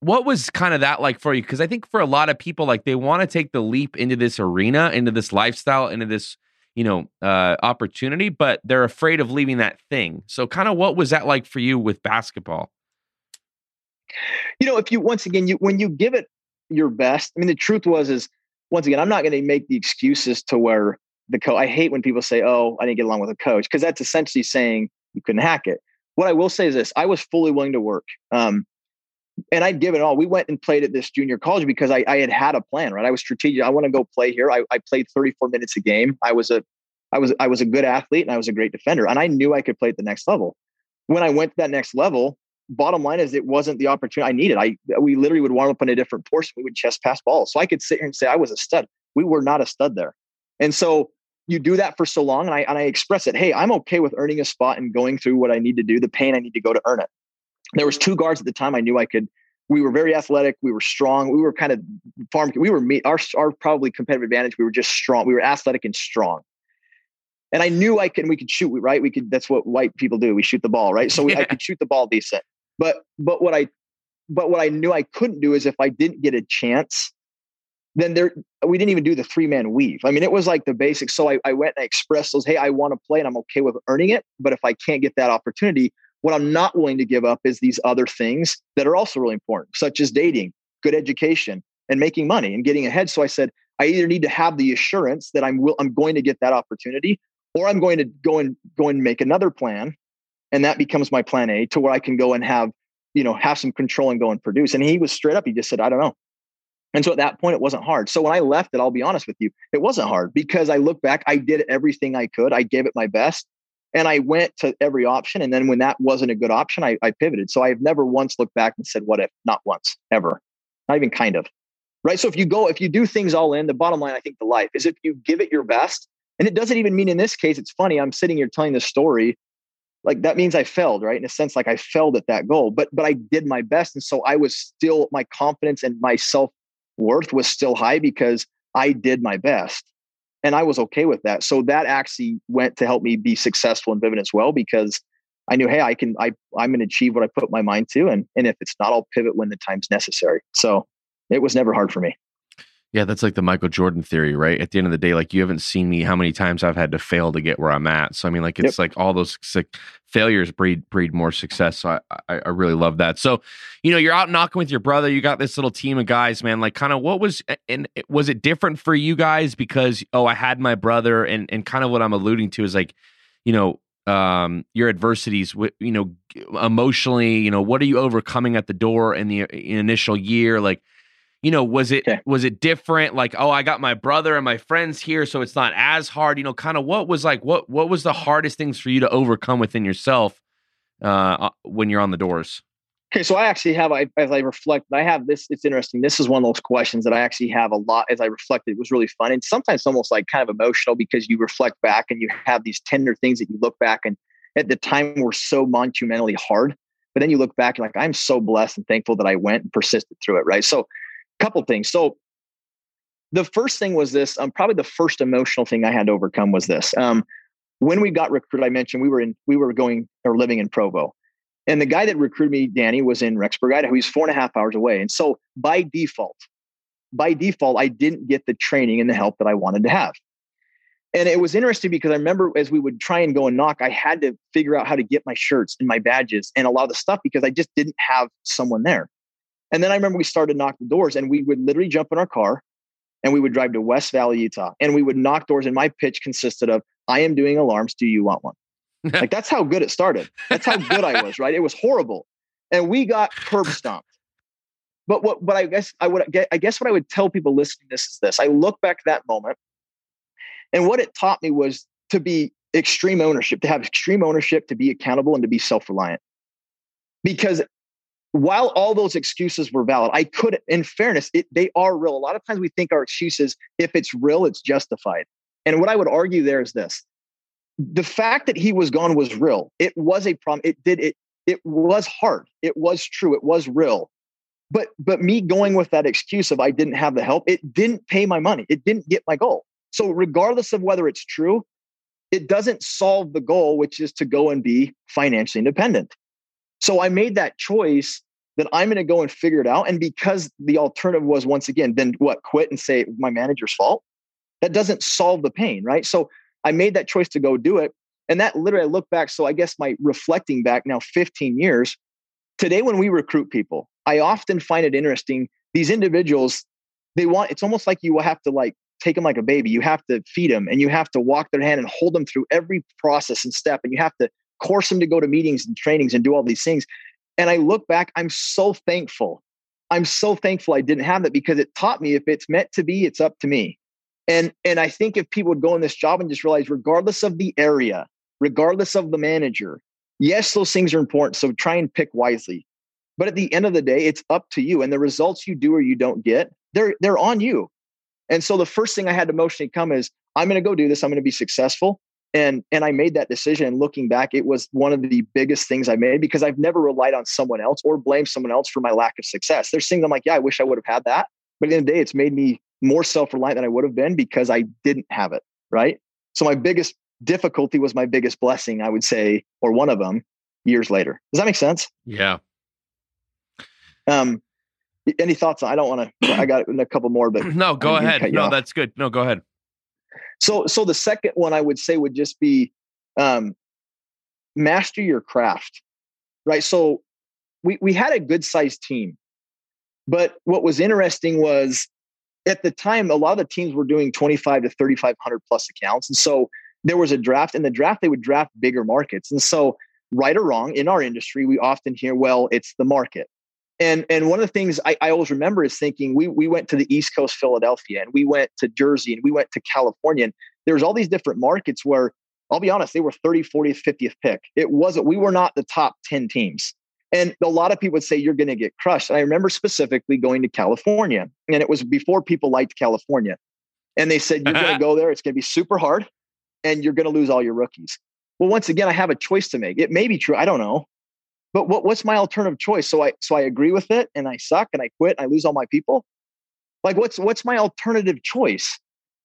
what was kind of that like for you? Because I think for a lot of people, like they want to take the leap into this arena, into this lifestyle, into this you know uh, opportunity, but they're afraid of leaving that thing. So, kind of, what was that like for you with basketball? You know, if you once again, you when you give it your best. I mean, the truth was is once again, I'm not going to make the excuses to where the coach. I hate when people say, "Oh, I didn't get along with a coach," because that's essentially saying you couldn't hack it. What I will say is this: I was fully willing to work. Um, and I'd give it all. We went and played at this junior college because I, I had had a plan, right? I was strategic. I want to go play here. I, I played 34 minutes a game. I was a, I was, I was a good athlete and I was a great defender, and I knew I could play at the next level. When I went to that next level, bottom line is it wasn't the opportunity I needed. I we literally would warm up in a different portion. We would chest pass balls, so I could sit here and say I was a stud. We were not a stud there, and so you do that for so long, and I and I express it. Hey, I'm okay with earning a spot and going through what I need to do, the pain I need to go to earn it. There was two guards at the time I knew I could we were very athletic. We were strong. We were kind of farm. We were our our probably competitive advantage. We were just strong. We were athletic and strong. And I knew I could. We could shoot. Right. We could. That's what white people do. We shoot the ball. Right. So we, yeah. I could shoot the ball decent. But but what I but what I knew I couldn't do is if I didn't get a chance, then there we didn't even do the three man weave. I mean, it was like the basics. So I, I went and I expressed those. Hey, I want to play and I'm okay with earning it. But if I can't get that opportunity, what I'm not willing to give up is these other things that are also really important, such as dating, good education, and making money and getting ahead. So I said, I either need to have the assurance that I'm will, I'm going to get that opportunity, or I'm going to go and go and make another plan, and that becomes my plan A to where I can go and have you know have some control and go and produce. And he was straight up. He just said, I don't know. And so at that point, it wasn't hard. So when I left it, I'll be honest with you, it wasn't hard because I look back, I did everything I could. I gave it my best and I went to every option. And then when that wasn't a good option, I, I pivoted. So I've never once looked back and said, what if? Not once, ever. Not even kind of. Right. So if you go, if you do things all in, the bottom line, I think the life is if you give it your best, and it doesn't even mean in this case, it's funny. I'm sitting here telling this story. Like that means I failed, right? In a sense, like I failed at that goal, but but I did my best. And so I was still my confidence and my self-worth was still high because I did my best and I was okay with that. So that actually went to help me be successful in Vivint as well because I knew, hey, I can, I, I'm going to achieve what I put my mind to, and and if it's not, I'll pivot when the time's necessary. So it was never hard for me. Yeah, that's like the Michael Jordan theory, right? At the end of the day, like you haven't seen me how many times I've had to fail to get where I'm at. So I mean, like it's yep. like all those like, failures breed breed more success. So I, I, I really love that. So, you know, you're out knocking with your brother. You got this little team of guys, man. Like, kind of what was and was it different for you guys because oh, I had my brother, and and kind of what I'm alluding to is like, you know, um your adversities you know emotionally you know what are you overcoming at the door in the initial year like you know was it okay. was it different? Like oh i got my brother and my friends here so it's not as hard you know kind of what was like what what was the hardest things for you to overcome within yourself uh, when you're on the doors? Okay so i actually have I, as i reflect i have this it's interesting this is one of those questions that i actually have a lot as i reflected it was really fun and sometimes almost like kind of emotional because you reflect back and you have these tender things that you look back and at the time were so monumentally hard but then you look back and like i'm so blessed and thankful that i went and persisted through it right? So couple things. So the first thing was this. Um, probably the first emotional thing I had to overcome was this. Um, when we got recruited, I mentioned we were in we were going or living in Provo, and the guy that recruited me, Danny, was in Rexburg, Idaho. He's four and a half hours away, and so by default, by default, I didn't get the training and the help that I wanted to have. And it was interesting because I remember as we would try and go and knock, I had to figure out how to get my shirts and my badges and a lot of the stuff because I just didn't have someone there. And then I remember we started knocking doors and we would literally jump in our car and we would drive to West Valley, Utah, and we would knock doors. And my pitch consisted of, I am doing alarms. Do you want one? [LAUGHS] like that's how good it started. That's how good I was, right? It was horrible. And we got curb stomped. But what, but I guess I would get, I guess what I would tell people listening to this is this. I look back that moment and what it taught me was to be extreme ownership, to have extreme ownership, to be accountable and to be self-reliant. Because while all those excuses were valid, I could, in fairness, it, they are real. A lot of times we think our excuses, if it's real, it's justified. And what I would argue there is this the fact that he was gone was real. It was a problem. It did it. It was hard. It was true. It was real. But but me going with that excuse of I didn't have the help, it didn't pay my money. It didn't get my goal. So regardless of whether it's true, it doesn't solve the goal, which is to go and be financially independent. So I made that choice that I'm going to go and figure it out. And because the alternative was once again, then what, quit and say my manager's fault? That doesn't solve the pain, right? So I made that choice to go do it. And that literally, I look back. So I guess my reflecting back now 15 years, today when we recruit people, I often find it interesting. These individuals, they want, it's almost like you will have to like take them like a baby. You have to feed them and you have to walk their hand and hold them through every process and step. And you have to course them to go to meetings and trainings and do all these things. And I look back, I'm so thankful. I'm so thankful I didn't have that because it taught me if it's meant to be, it's up to me. And and I think if people would go in this job and just realize, regardless of the area, regardless of the manager, yes, those things are important. So try and pick wisely. But at the end of the day, it's up to you. And the results you do or you don't get, they're they're on you. And so the first thing I had to emotionally come is I'm going to go do this. I'm going to be successful. And and I made that decision. And looking back, it was one of the biggest things I made because I've never relied on someone else or blamed someone else for my lack of success. There's things I'm like, yeah, I wish I would have had that. But at the end of the day, it's made me more self-reliant than I would have been because I didn't have it. Right. So my biggest difficulty was my biggest blessing, I would say, or one of them years later. Does that make sense? Yeah. Um, any thoughts? I don't want to. I got a couple more, but [CLEARS THROAT] no, go ahead. No, that's good. No, go ahead. So, so the second one I would say would just be um, master your craft, right? So, we we had a good sized team, but what was interesting was at the time a lot of the teams were doing twenty five to thirty five hundred plus accounts, and so there was a draft. In the draft, they would draft bigger markets, and so right or wrong in our industry, we often hear, "Well, it's the market." And and one of the things I, I, always remember is thinking we we went to the East Coast, Philadelphia, and we went to Jersey, and we went to California. And there's all these different markets where I'll be honest, they were 30, 40th, 50th pick. It wasn't, we were not the top 10 teams. And a lot of people would say you're going to get crushed. And I remember specifically going to California, and it was before people liked California. And they said, You're going to uh-huh. go there, it's going to be super hard, and you're going to lose all your rookies. Well, once again, I have a choice to make. It may be true. I don't know but what, what's my alternative choice? So I so I agree with it and I suck and I quit and I lose all my people. Like what's what's my alternative choice?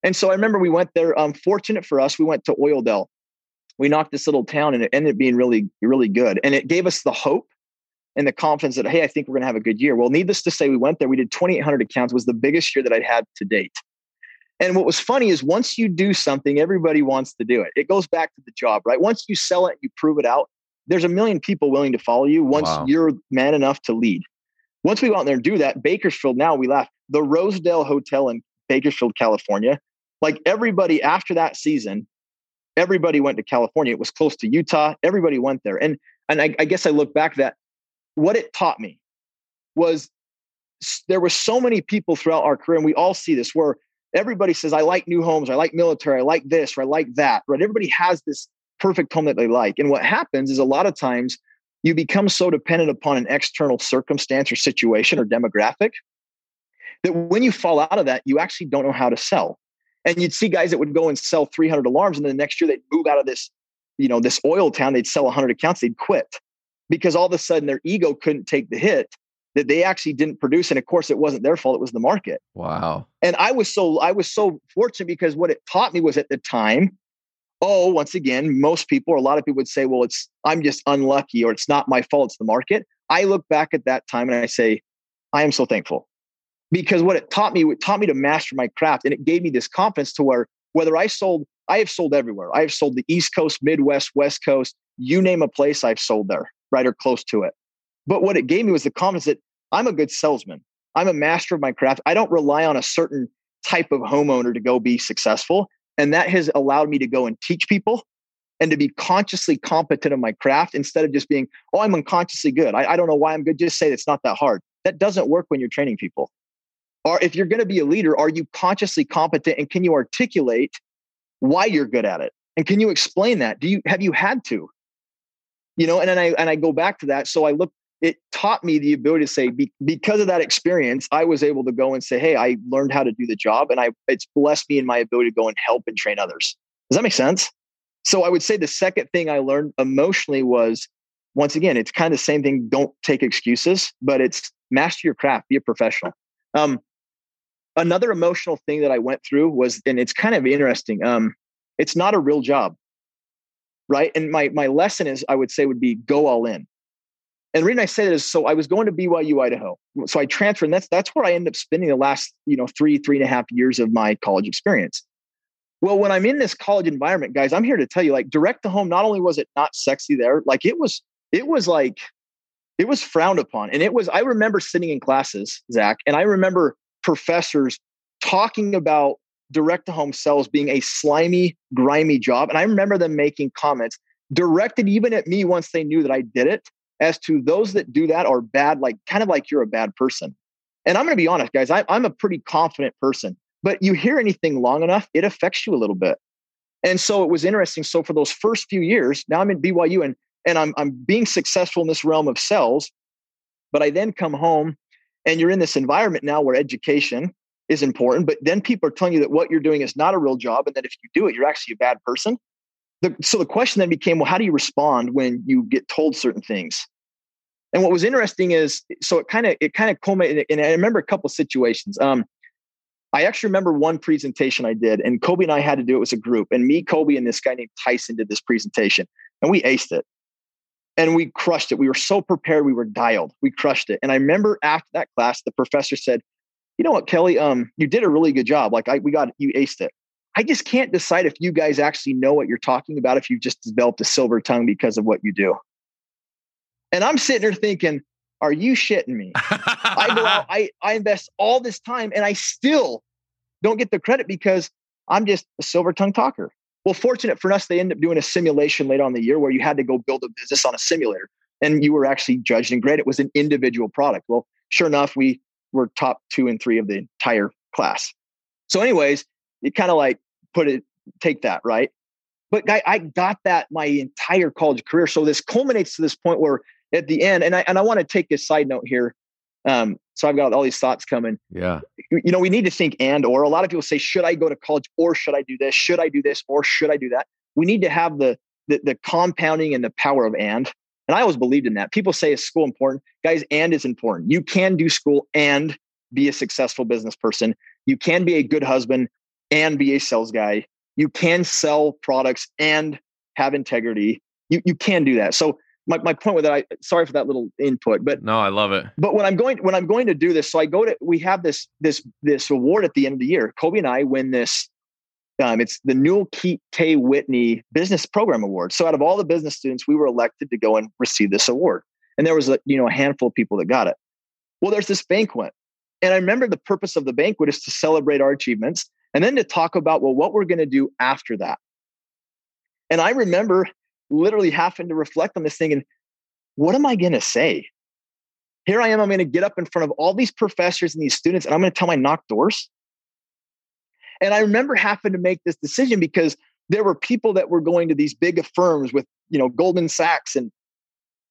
And so I remember we went there. Um, fortunate for us, we went to Oildale. We knocked this little town and it ended up being really, really good. And it gave us the hope and the confidence that, hey, I think we're gonna have a good year. Well, needless to say, we went there, we did 2,800 accounts, it was the biggest year that I'd had to date. And what was funny is once you do something, everybody wants to do it. It goes back to the job, right? Once you sell it, you prove it out, there's a million people willing to follow you once wow. you're man enough to lead. Once we go out there and do that, Bakersfield, now we laugh. The Rosedale Hotel in Bakersfield, California, like everybody after that season, everybody went to California. It was close to Utah. Everybody went there. And and I, I guess I look back that what it taught me was there were so many people throughout our career, and we all see this where everybody says, I like new homes, I like military, I like this, or I like that. Right. Everybody has this perfect home that they like. And what happens is a lot of times you become so dependent upon an external circumstance or situation or demographic that when you fall out of that, you actually don't know how to sell. And you'd see guys that would go and sell 300 alarms, and then the next year they'd move out of this, you know, this oil town. They'd sell 100 accounts. They'd quit because all of a sudden their ego couldn't take the hit that they actually didn't produce. And of course, it wasn't their fault; it was the market. Wow. And I was so I was so fortunate because what it taught me was at the time oh, once again, most people or a lot of people would say, well, it's I'm just unlucky or it's not my fault, it's the market. I look back at that time and I say, I am so thankful. Because what it taught me, it taught me to master my craft and it gave me this confidence to where whether I sold, I have sold everywhere. I have sold the East Coast, Midwest, West Coast, you name a place, I've sold there, right or close to it. But what it gave me was the confidence that I'm a good salesman. I'm a master of my craft. I don't rely on a certain type of homeowner to go be successful. And that has allowed me to go and teach people and to be consciously competent in my craft instead of just being, oh, I'm unconsciously good. I, I don't know why I'm good. Just say it's not that hard. That doesn't work when you're training people. Or if you're going to be a leader, are you consciously competent and can you articulate why you're good at it? And can you explain that? Do you have you had to? You know, and then I and I go back to that. So I look it taught me the ability to say be, because of that experience i was able to go and say hey i learned how to do the job and i it's blessed me in my ability to go and help and train others. Does that make sense? So i would say the second thing i learned emotionally was once again it's kind of the same thing don't take excuses but it's master your craft be a professional. Um, another emotional thing that i went through was and it's kind of interesting um, it's not a real job right? And my my lesson is i would say would be go all in and the reason I say that is so I was going to BYU Idaho. So I transferred, and that's that's where I ended up spending the last, you know, three, three and a half years of my college experience. Well, when I'm in this college environment, guys, I'm here to tell you, like direct to home, not only was it not sexy there, like it was, it was like, it was frowned upon. And it was, I remember sitting in classes, Zach, and I remember professors talking about direct to home sales being a slimy, grimy job. And I remember them making comments directed even at me once they knew that I did it as to those that do that are bad, like kind of like you're a bad person. And I'm going to be honest, guys, I, I'm a pretty confident person, but you hear anything long enough, it affects you a little bit. And so it was interesting. So for those first few years, now I'm in BYU and and I'm I'm being successful in this realm of sales, but I then come home and you're in this environment now where education is important, but then people are telling you that what you're doing is not a real job and that if you do it, you're actually a bad person. The, so the question then became, well, how do you respond when you get told certain things? And what was interesting is, so it kind of it kind of culminated, and I remember a couple situations. Um, I actually remember one presentation I did, and Kobe and I had to do it. was a group, and me, Kobe, and this guy named Tyson did this presentation, and we aced it, and we crushed it. We were so prepared, we were dialed, we crushed it. And I remember after that class, the professor said, "You know what, Kelly? Um, you did a really good job. Like, I we got you aced it. I just can't decide if you guys actually know what you're talking about if you've just developed a silver tongue because of what you do." And I'm sitting there thinking, are you shitting me? [LAUGHS] I go out, I, I invest all this time and I still don't get the credit because I'm just a silver tongue talker. Well, fortunate for us, they ended up doing a simulation later on the year where you had to go build a business on a simulator and you were actually judged and graded. It was an individual product. Well, sure enough, we were top two and three of the entire class. So, anyways, you kind of like put it, take that, right? But I, I got that my entire college career. So this culminates to this point where at the end, and I and I want to take a side note here. Um, so I've got all these thoughts coming. Yeah. You know, we need to think and or. A lot of people say, should I go to college or should I do this? Should I do this or should I do that? We need to have the the, the compounding and the power of and. And I always believed in that. People say is school important? Guys, and is important. You can do school and be a successful business person. You can be a good husband and be a sales guy. You can sell products and have integrity. You you can do that. So my, my point with that, I sorry for that little input, but no, I love it. But when I'm going when I'm going to do this, so I go to we have this this this award at the end of the year. Kobe and I win this. Um, it's the Newel K. Whitney Business Program Award. So out of all the business students, we were elected to go and receive this award, and there was a you know a handful of people that got it. Well, there's this banquet, and I remember the purpose of the banquet is to celebrate our achievements and then to talk about well what we're going to do after that. And I remember literally having to reflect on this thing and what am I going to say? Here I am, I'm going to get up in front of all these professors and these students, and I'm going to tell my knock doors. And I remember having to make this decision because there were people that were going to these big firms with, you know, Goldman Sachs and,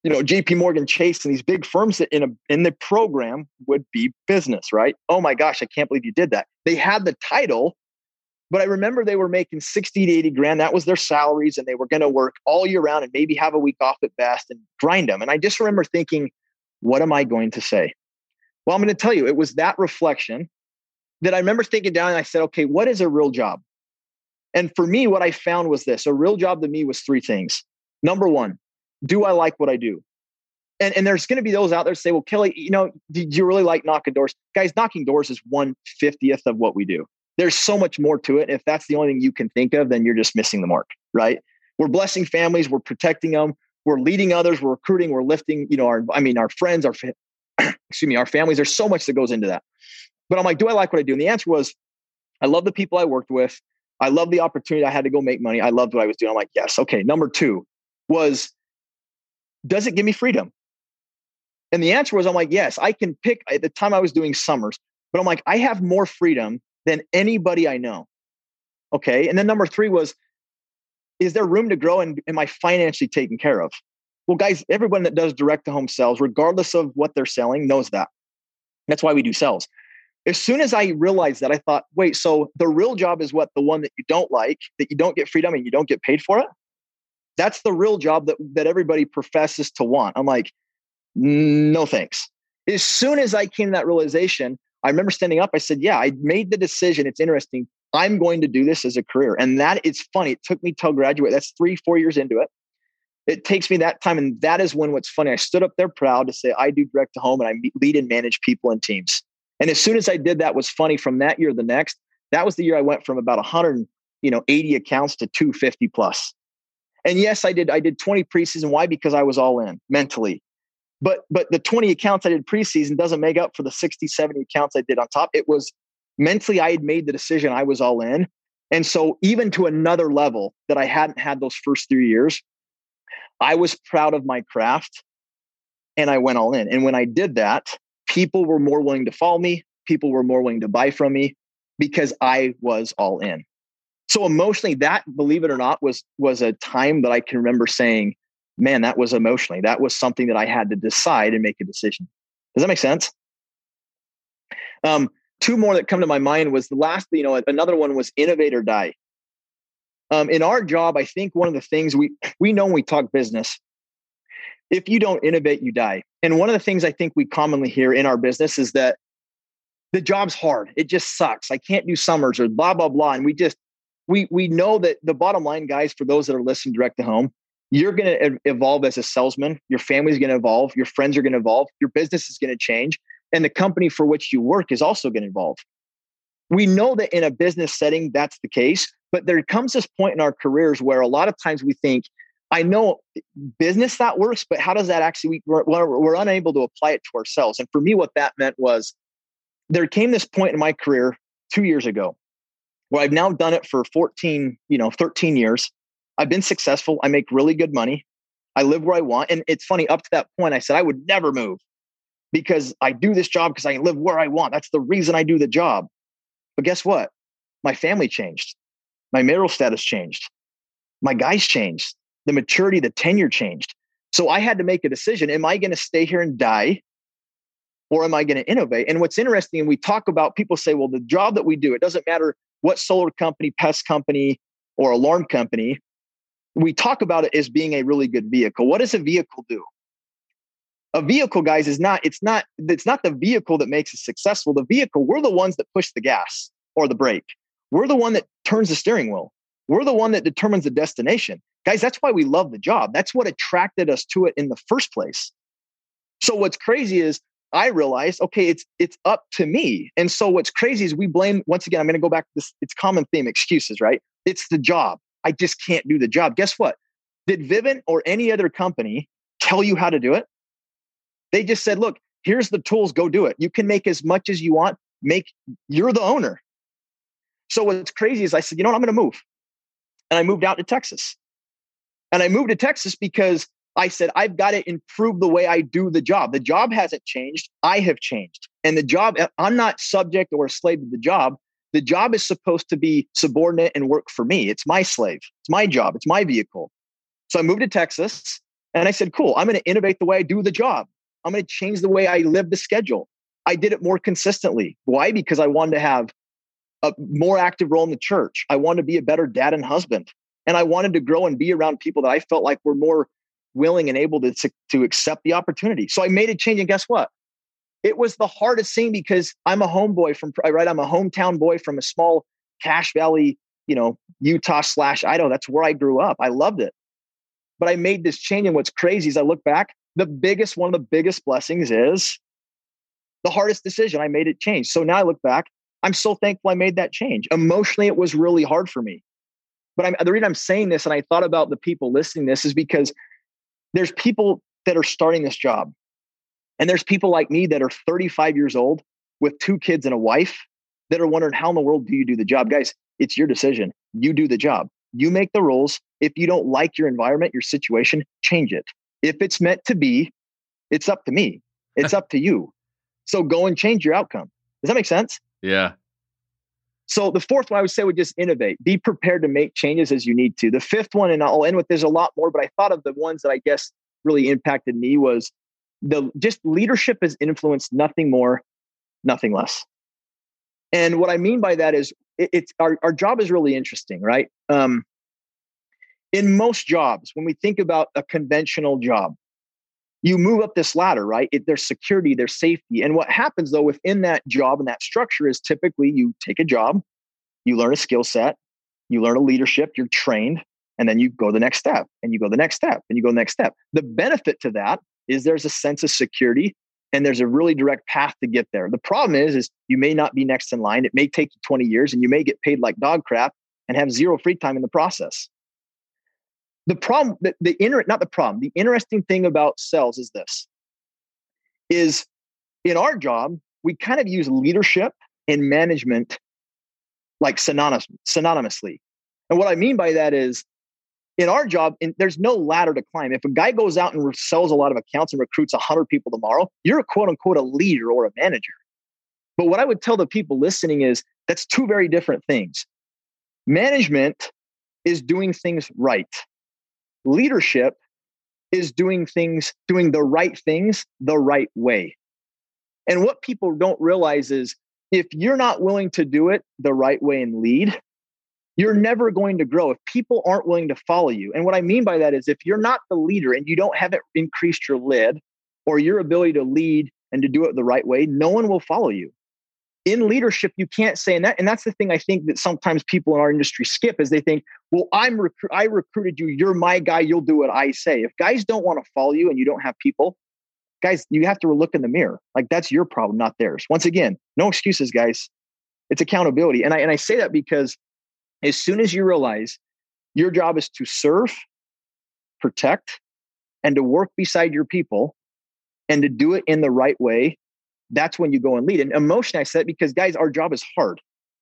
you know, JP Morgan Chase and these big firms that in a in the program would be business, right? Oh my gosh, I can't believe you did that. They had the title, but I remember they were making 60 to 80 grand. That was their salaries, and they were going to work all year round and maybe have a week off at best and grind them. And I just remember thinking, what am I going to say? Well, I'm going to tell you, it was that reflection that I remember thinking down and I said, okay, what is a real job? And for me, what I found was this a real job to me was three things. Number one, do I like what I do? And, and there's going to be those out there say, well, Kelly, you know, do you really like knocking doors? Guys, knocking doors is one fiftieth of what we do there's so much more to it. If that's the only thing you can think of, then you're just missing the mark, right? We're blessing families, we're protecting them, we're leading others, we're recruiting, we're lifting, you know, our, I mean, our friends, our, [CLEARS THROAT] excuse me, our families. There's so much that goes into that. But I'm like, do I like what I do? And the answer was, I love the people I worked with. I love the opportunity I had to go make money. I loved what I was doing. I'm like, yes. Okay. Number two was, does it give me freedom? And the answer was, I'm like, yes, I can pick. At the time I was doing summers, but I'm like, I have more freedom than anybody I know. Okay. And then number three was, is there room to grow and am I financially taken care of? Well, guys, everyone that does direct to home sales, regardless of what they're selling, knows that. That's why we do sales. As soon as I realized that, I thought, wait, so the real job is what? The one that you don't like, that you don't get freedom and you don't get paid for it? That's the real job that, that everybody professes to want. I'm like, no thanks. As soon as I came to that realization, I remember standing up. I said, Yeah, I made the decision. It's interesting. I'm going to do this as a career. And that is funny. It took me till graduate. That's three, four years into it. It takes me that time. And that is when what's funny. I stood up there proud to say, I do direct to home and I lead and manage people and teams. And as soon as I did that was funny from that year to the next, that was the year I went from about 100, you know, 80 accounts to 250 plus. And yes, I did. I did 20 preseason. Why? Because I was all in mentally. But but the 20 accounts I did preseason doesn't make up for the 60, 70 accounts I did on top. It was mentally I had made the decision I was all in. And so even to another level that I hadn't had those first three years, I was proud of my craft. and I went all in. And when I did that, people were more willing to follow me. People were more willing to buy from me because I was all in. So emotionally, that, believe it or not, was was a time that I can remember saying, man, that was emotionally. That was something that I had to decide and make a decision. Does that make sense? Um, two more that come to my mind was the last, you know, another one was innovate or die. Um, in our job, I think one of the things we we know when we talk business, if you don't innovate, you die. And one of the things I think we commonly hear in our business is that the job's hard. It just sucks. I can't do summers or blah blah blah. And we just we we know that the bottom line, guys, for those that are listening direct to home, you're going to evolve as a salesman. Your family's going to evolve. Your friends are going to evolve. Your business is going to change, and the company for which you work is also going to evolve. We know that in a business setting, that's the case. But there comes this point in our careers where a lot of times we think, I know eh, business that works, but how does that actually, we're, we're unable to apply it to ourselves. And for me, what that meant was there came this point in my career two years ago where I've now done it for 14, you know, 13 years. I've been successful. I make really good money. I live where I want. And it's funny, up to that point, I said I would never move because I do this job because I can live where I want. That's the reason I do the job. But guess what? My family changed. My marital status changed. My guys changed. The maturity, the tenure changed. So I had to make a decision. Am I going to stay here and die? Or am I going to innovate? And what's interesting, and we talk about people say, well, the job that we do, it doesn't matter what solar company, pest company, or alarm company, we talk about it as being a really good vehicle. What does a vehicle do? A vehicle, guys, is not, it's not, it's not the vehicle that makes it successful. The vehicle, we're the ones that push the gas or the brake. We're the one that turns the steering wheel. We're the one that determines the destination. Guys, that's why we love the job. That's what attracted us to it in the first place. So what's crazy is I realized, okay, it's it's up to me. And so what's crazy is we blame once again, I'm going to go back to this it's common theme excuses, right? It's the job. I just can't do the job. Guess what? Did Vivint or any other company tell you how to do it? They just said, look, here's the tools, go do it. You can make as much as you want. Make you're the owner. So what's crazy is I said, you know what, I'm going to move. And I moved out to Texas. And I moved to Texas because I said, I've got to improve the way I do the job. The job hasn't changed. I have changed. And the job, eh, I'm not subject or a slave to the job. The job is supposed to be subordinate and work for me. It's my slave. It's my job. It's my vehicle. So I moved to Texas and I said, cool, I'm going to innovate the way I do the job. I'm going to change the way I live the schedule. I did it more consistently. Why? Because I wanted to have a more active role in the church. I wanted to be a better dad and husband. And I wanted to grow and be around people that I felt like were more willing and able to, to, to accept the opportunity. So I made a change. And guess what? It was the hardest thing because I'm a homeboy from, uh, right? I'm a hometown boy from a small Cache Valley, you know, Utah slash Idaho. That's where I grew up. I loved it. But I made this change. And what's crazy is I look back, the biggest, one of the biggest blessings is the hardest decision. I made it change. So now I look back I'm so thankful I made that change. Emotionally, it was really hard for me. But I'm, the reason I'm saying this, and I thought about the people listening this, is because there's people that are starting this job. And there's people like me that are 35 years old with two kids and a wife that are wondering, how in the world do you do the job? Guys, it's your decision. You do the job. You make the rules. If you don't like your environment, your situation, change it. If it's meant to be, it's up to me. It's [LAUGHS] up to you. So go and change your outcome. Does that make sense? Yeah. So the fourth one I would say would just innovate. Be prepared to make changes as you need to. The fifth one, and I'll end with there's a lot more, but I thought of the ones that I guess really impacted me was the just leadership has influenced nothing more, nothing less. And what I mean by that is it, it's our, our job is really interesting, right? Um, in most jobs, when we think about a conventional job, you move up this ladder, right? It, there's security, there's safety. And what happens though within that job and that structure is typically you take a job, you learn a skill set, you learn a leadership, you're trained, and then you go the next step and you go the next step and you go the next step. The benefit to that is there's a sense of security and there's a really direct path to get there. The problem is, is you may not be next in line. It may take you 20 years and you may get paid like dog crap and have zero free time in the process. The problem, the, the inner, not the problem, the interesting thing about sales is this is in our job, we kind of use leadership and management like synonymous, synonymously. And what I mean by that is in our job, in, there's no ladder to climb. If a guy goes out and sells a lot of accounts and recruits 100 people tomorrow, you're a quote unquote a leader or a manager. But what I would tell the people listening is that's two very different things. Management is doing things right. Leadership is doing things, doing the right things the right way. And what people don't realize is if you're not willing to do it the right way and lead, you're never going to grow if people aren't willing to follow you. And what I mean by that is if you're not the leader and you don't have it increased your lid or your ability to lead and to do it the right way, no one will follow you. In leadership, you can't say, and that, and that's the thing I think that sometimes people in our industry skip is they think, well, I'm recru- I recruited you, you're my guy, you'll do what I say. If guys don't want to follow you and you don't have people, guys, you have to look in the mirror. Like that's your problem, not theirs. Once again, no excuses, guys. It's accountability. And I and I say that because as soon as you realize your job is to serve, protect, and to work beside your people and to do it in the right way, that's when you go and lead. And emotion, I said, because guys, our job is hard.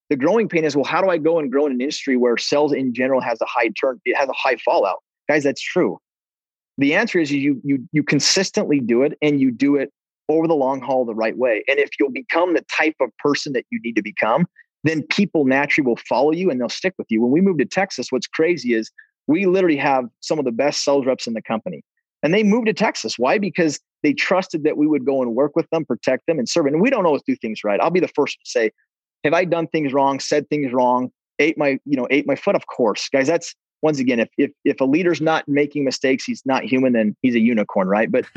The growing pain is, well, how do I go and grow in an industry where sales in general has a high turn, it has a high fallout? Guys, that's true. The answer is you you you consistently do it and you do it over the long haul the right way. And if you'll become the type of person that you need to become, then people naturally will follow you and they'll stick with you. When we moved to Texas, what's crazy is we literally have some of the best sales reps in the company. And they moved to Texas. Why? Because they trusted that we would go and work with them, protect them, and serve. And we don't always do things right. I'll be the first to say, have I done things wrong, said things wrong, ate my, you know, ate my foot? Of course. Guys, that's once again, if if if a leader's not making mistakes, he's not human, then he's a unicorn, right? But [LAUGHS]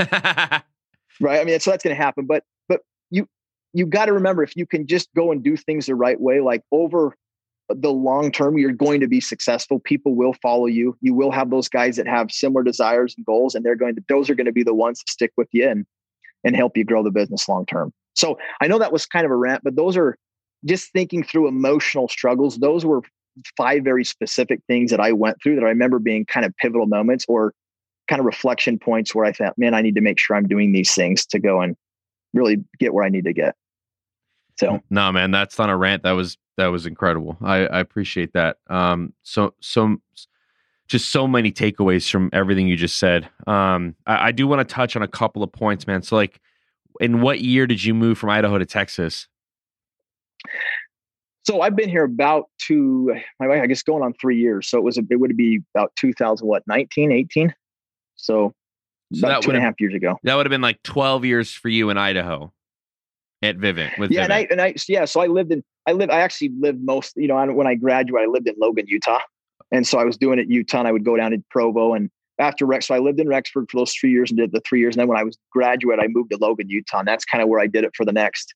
right. I mean, so that's gonna happen. But but you you got to remember if you can just go and do things the right way, like over the long term, you're going to be successful. People will follow you. You will have those guys that have similar desires and goals, and they're going to, those are going to be the ones that stick with you and, and help you grow the business long term. So I know that was kind of a rant, but those are just thinking through emotional struggles. Those were five very specific things that I went through that I remember being kind of pivotal moments or kind of reflection points where I thought, man, I need to make sure I'm doing these things to go and really get where I need to get. So no, man, that's not a rant. That was that was incredible. I, I appreciate that. Um, so so just so many takeaways from everything you just said. Um, I, I do want to touch on a couple of points, man. So like, in what year did you move from Idaho to Texas? So I've been here about two, I guess going on three years. So it was, a, it would be about 2000, what, 19, 18. So, so about two and a half years ago. That would have been like 12 years for you in Idaho at Vivint with yeah, Vivint. and I and I yeah, so I lived in I lived I actually lived most you know when I graduated I lived in Logan, Utah, and so I was doing it Utah. and I would go down to Provo and after Rex, so I lived in Rexburg for those three years and did the three years. And then when I was graduate, I moved to Logan, Utah, and that's kind of where I did it for the next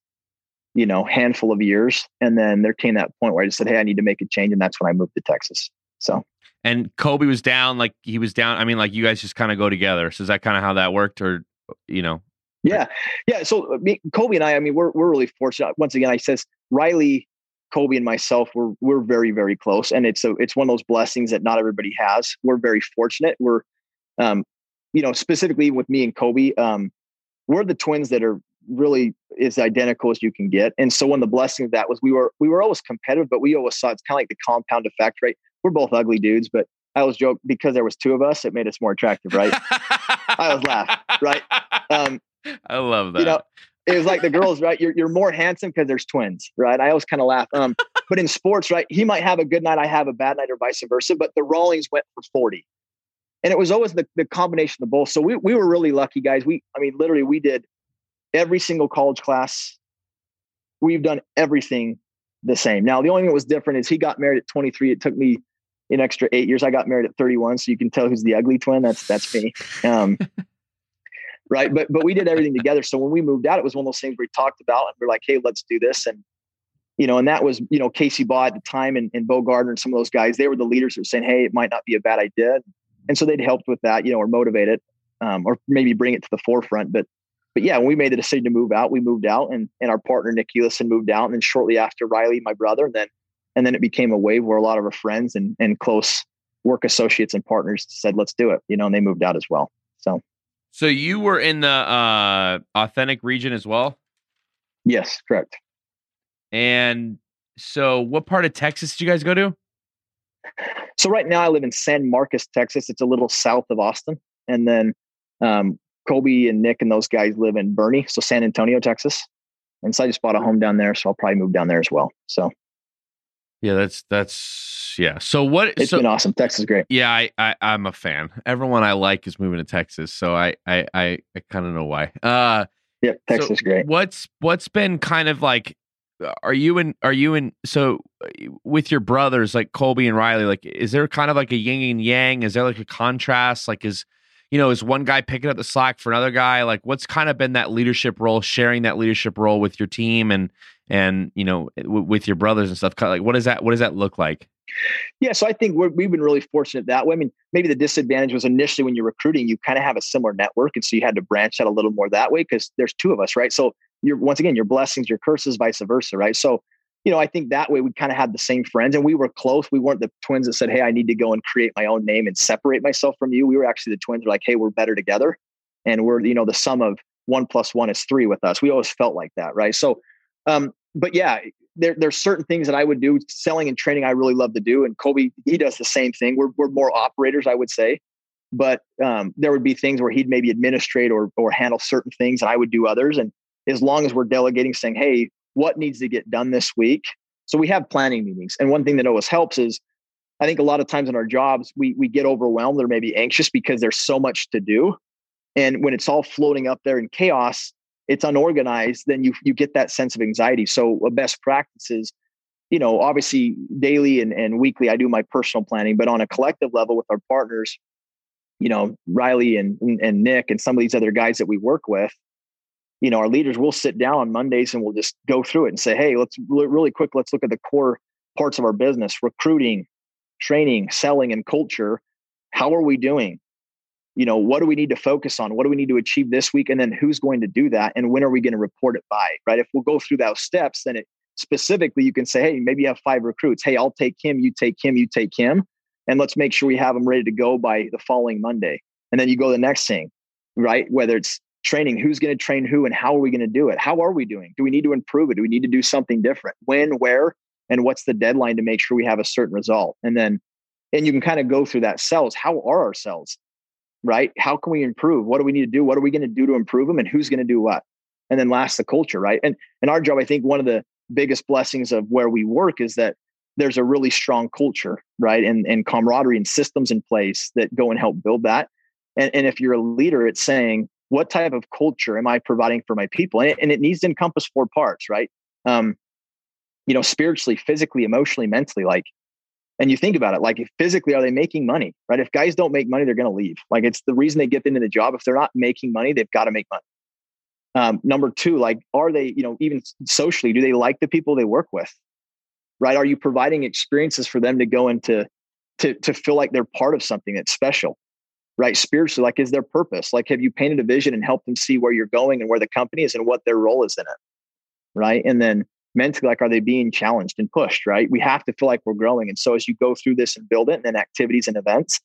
you know handful of years. And then there came that point where I just said, hey, I need to make a change, and that's when I moved to Texas. So. And Kobe was down, like he was down. I mean, like you guys just kind of go together. So is that kind of how that worked, or you know? Yeah, yeah. So uh, me, Kobe and I, I mean, we're we're really fortunate. Once again, I says Riley, Kobe, and myself, we're we're very very close, and it's a it's one of those blessings that not everybody has. We're very fortunate. We're, um, you know, specifically with me and Kobe, um, we're the twins that are really as identical as you can get. And so one of the blessings of that was we were we were always competitive, but we always saw it's kind of like the compound effect, right? We're both ugly dudes, but I always joke because there was two of us, it made us more attractive, right? I always laugh, right? [LAUGHS] Um, I love that. You know, it was like the girls, right? You're, you're more handsome because there's twins, right? I always kind of laugh. Um, [LAUGHS] but in sports, right? He might have a good night, I have a bad night, or vice versa. But the Rawlings went for 40. And it was always the, the combination of both. So we, we were really lucky, guys. We, I mean, literally, we did every single college class. We've done everything the same. Now, the only thing that was different is he got married at 23. It took me an extra eight years. I got married at 31. So you can tell who's the ugly twin. That's, that's me. Um, right? But but we did everything together. So when we moved out, it was one of those things we talked about and we're like, hey, let's do this. And you know, and that was, you know, Casey Baugh at the time and, and Bo Gardner and some of those guys, they were the leaders who were saying, hey, it might not be a bad idea. And so they'd helped with that, you know, or motivate it, um, or maybe bring it to the forefront. But but yeah, when we made the decision to move out, we moved out and and our partner Nick Elison moved out. And then shortly after Riley, my brother, and then and then it became a wave where a lot of our friends and and close work associates and partners said, let's do it, you know, and they moved out as well. So so you were in the uh, authentic region as well? Yes, correct. And so what part of Texas did you guys go to? So right now I live in San Marcos, Texas. It's a little south of Austin, and then um, Kobe and Nick and those guys live in Boerne, so San Antonio, Texas. And so I just bought a home down there, so I'll probably move down there as well. So yeah, that's that's yeah. So what? It's so, been awesome. Texas is great. Yeah, I, I I'm a fan. Everyone I like is moving to Texas, so I I I, I kind of know why. Uh, yeah, Texas so is great. What's what's been kind of like? Are you in? Are you in? So with your brothers, like Colby and Riley, like is there kind of like a yin and yang? Is there like a contrast? Like is you know, is one guy picking up the slack for another guy? Like, what's kind of been that leadership role, sharing that leadership role with your team and and you know, eh, w- with your brothers and stuff? Like, what does that what does that look like? Yeah, so I think we have been really fortunate that way. I mean, maybe the disadvantage was initially when you're recruiting, you kind of have a similar network, and so you had to branch out a little more that way because there's two of us, right? So you're once again your blessings, your curses, vice versa, right? So you know, I think that way we kind of had the same friends and we were close. We weren't the twins that said, Hey, I need to go and create my own name and separate myself from you. We were actually the twins were like, Hey, we're better together. And we're, you know, the sum of one plus one is three with us. We always felt like that. Right. So, um, but yeah, there, there's certain things that I would do selling and training. I really love to do. And Kobe, he does the same thing. We're, we're more operators, I would say, but, um, there would be things where he'd maybe administrate or, or handle certain things and I would do others. And as long as we're delegating saying, Hey, what needs to get done this week. So we have planning meetings. And one thing that always helps is I think a lot of times in our jobs, we we get overwhelmed or maybe anxious because there's so much to do. And when it's all floating up there in chaos, it's unorganized, then you you get that sense of anxiety. So a best practice is, you know, obviously daily and, and weekly, I do my personal planning, but on a collective level with our partners, you know, Riley and, and Nick and some of these other guys that we work with, you know, our leaders will sit down on Mondays and we'll just go through it and say, hey, let's really quick, let's look at the core parts of our business recruiting, training, selling, and culture. How are we doing? You know, what do we need to focus on? What do we need to achieve this week? And then who's going to do that? And when are we going to report it by? Right. If we'll go through those steps, then it specifically you can say, hey, maybe you have five recruits. Hey, I'll take him, you take him, you take him. And let's make sure we have them ready to go by the following Monday. And then you go the next thing, right? Whether it's training who's going to train who and how are we going to do it? How are we doing? Do we need to improve it? Do we need to do something different? When where and what's the deadline to make sure we have a certain result? And then and you can kind of go through that cells. How are our cells right? How can we improve? What do we need to do? What are we going to do to improve them and who's going to do what? And then last the culture right? And and our job i think one of the biggest blessings of where we work is that there's a really strong culture right? And and camaraderie and systems in place that go and help build that. And, and if you're a leader it's saying what type of culture am I providing for my people? And it, and it needs to encompass four parts, right? Um, you know, spiritually, physically, emotionally, mentally. Like, and you think about it, like, if physically, are they making money? Right? If guys don't make money, they're going to leave. Like, it's the reason they get into the job. If they're not making money, they've got to make money. Um, number two, like, are they, you know, even socially, do they like the people they work with? Right? Are you providing experiences for them to go into to to feel like they're part of something that's special? Right? Spiritually, like is their purpose? Like, have you painted a vision and helped them see where you're going and where the company is and what their role is in it? Right. And then mentally, like, are they being challenged and pushed? Right. We have to feel like we're growing. And so as you go through this and build it and then activities and events,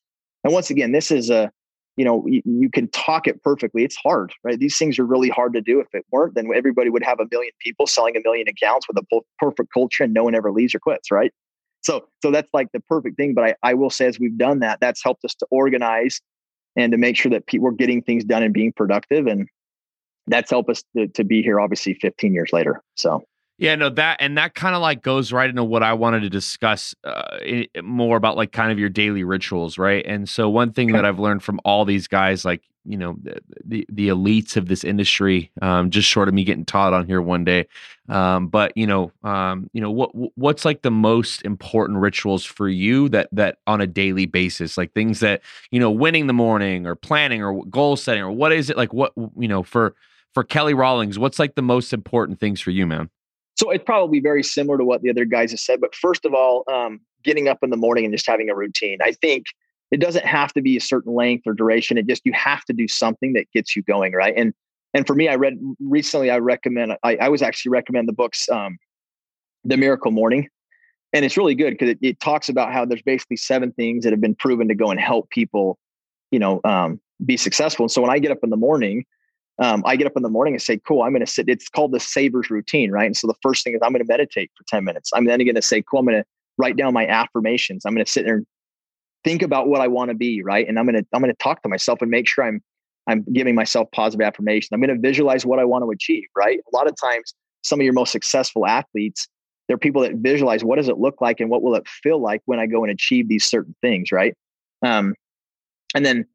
and once again, this is a, you know, you, you can talk it perfectly. It's hard, right? These things are really hard to do. If it weren't, then everybody would have a million people selling a million accounts with a perfect culture and no one ever leaves or quits, right? So, so that's like the perfect thing. But I, I will say, as we've done that, that's helped us to organize and to make sure that people are getting things done and being productive. And that's helped us to, to be here, obviously, 15 years later. So. Yeah, no, that and that kind of like goes right into what I wanted to discuss uh, more about, like kind of your daily rituals, right? And so, one thing that I've learned from all these guys, like you know the the, elites of this industry um, just short of me getting taught on here one day. Um, but you know um, you know what what's like the most important rituals for you that that on a daily basis? Like things that you know winning the morning or planning or goal setting or what is it? Like what you know for for Kelly Rawlings what's like the most important things for you man? So it's probably very similar to what the other guys have said but first of all um, getting up in the morning and just having a routine. I think it doesn't have to be a certain length or duration. It just you have to do something that gets you going, right? And and for me, I read recently. I recommend. I, I was actually recommend the books, um, The Miracle Morning, and it's really good because it, it, talks about how there's basically seven things that have been proven to go and help people, you know, um, be successful. And so when I get up in the morning, um, I get up in the morning and say, "Cool, I'm going to sit." It's called the Savers routine, right? And so the first thing is I'm going to meditate for ten minutes. I'm then going to say, "Cool, I'm going to write down my affirmations. I'm going to sit there and think about what I want to be, right? And I'm to I'm to talk to myself and make sure I'm I'm giving myself positive affirmation. I'm to visualize what I want to achieve, right? A lot of times some of your most successful athletes, they're people that visualize what does it look like and what will it feel like when I go and achieve these certain things, right? Um, and then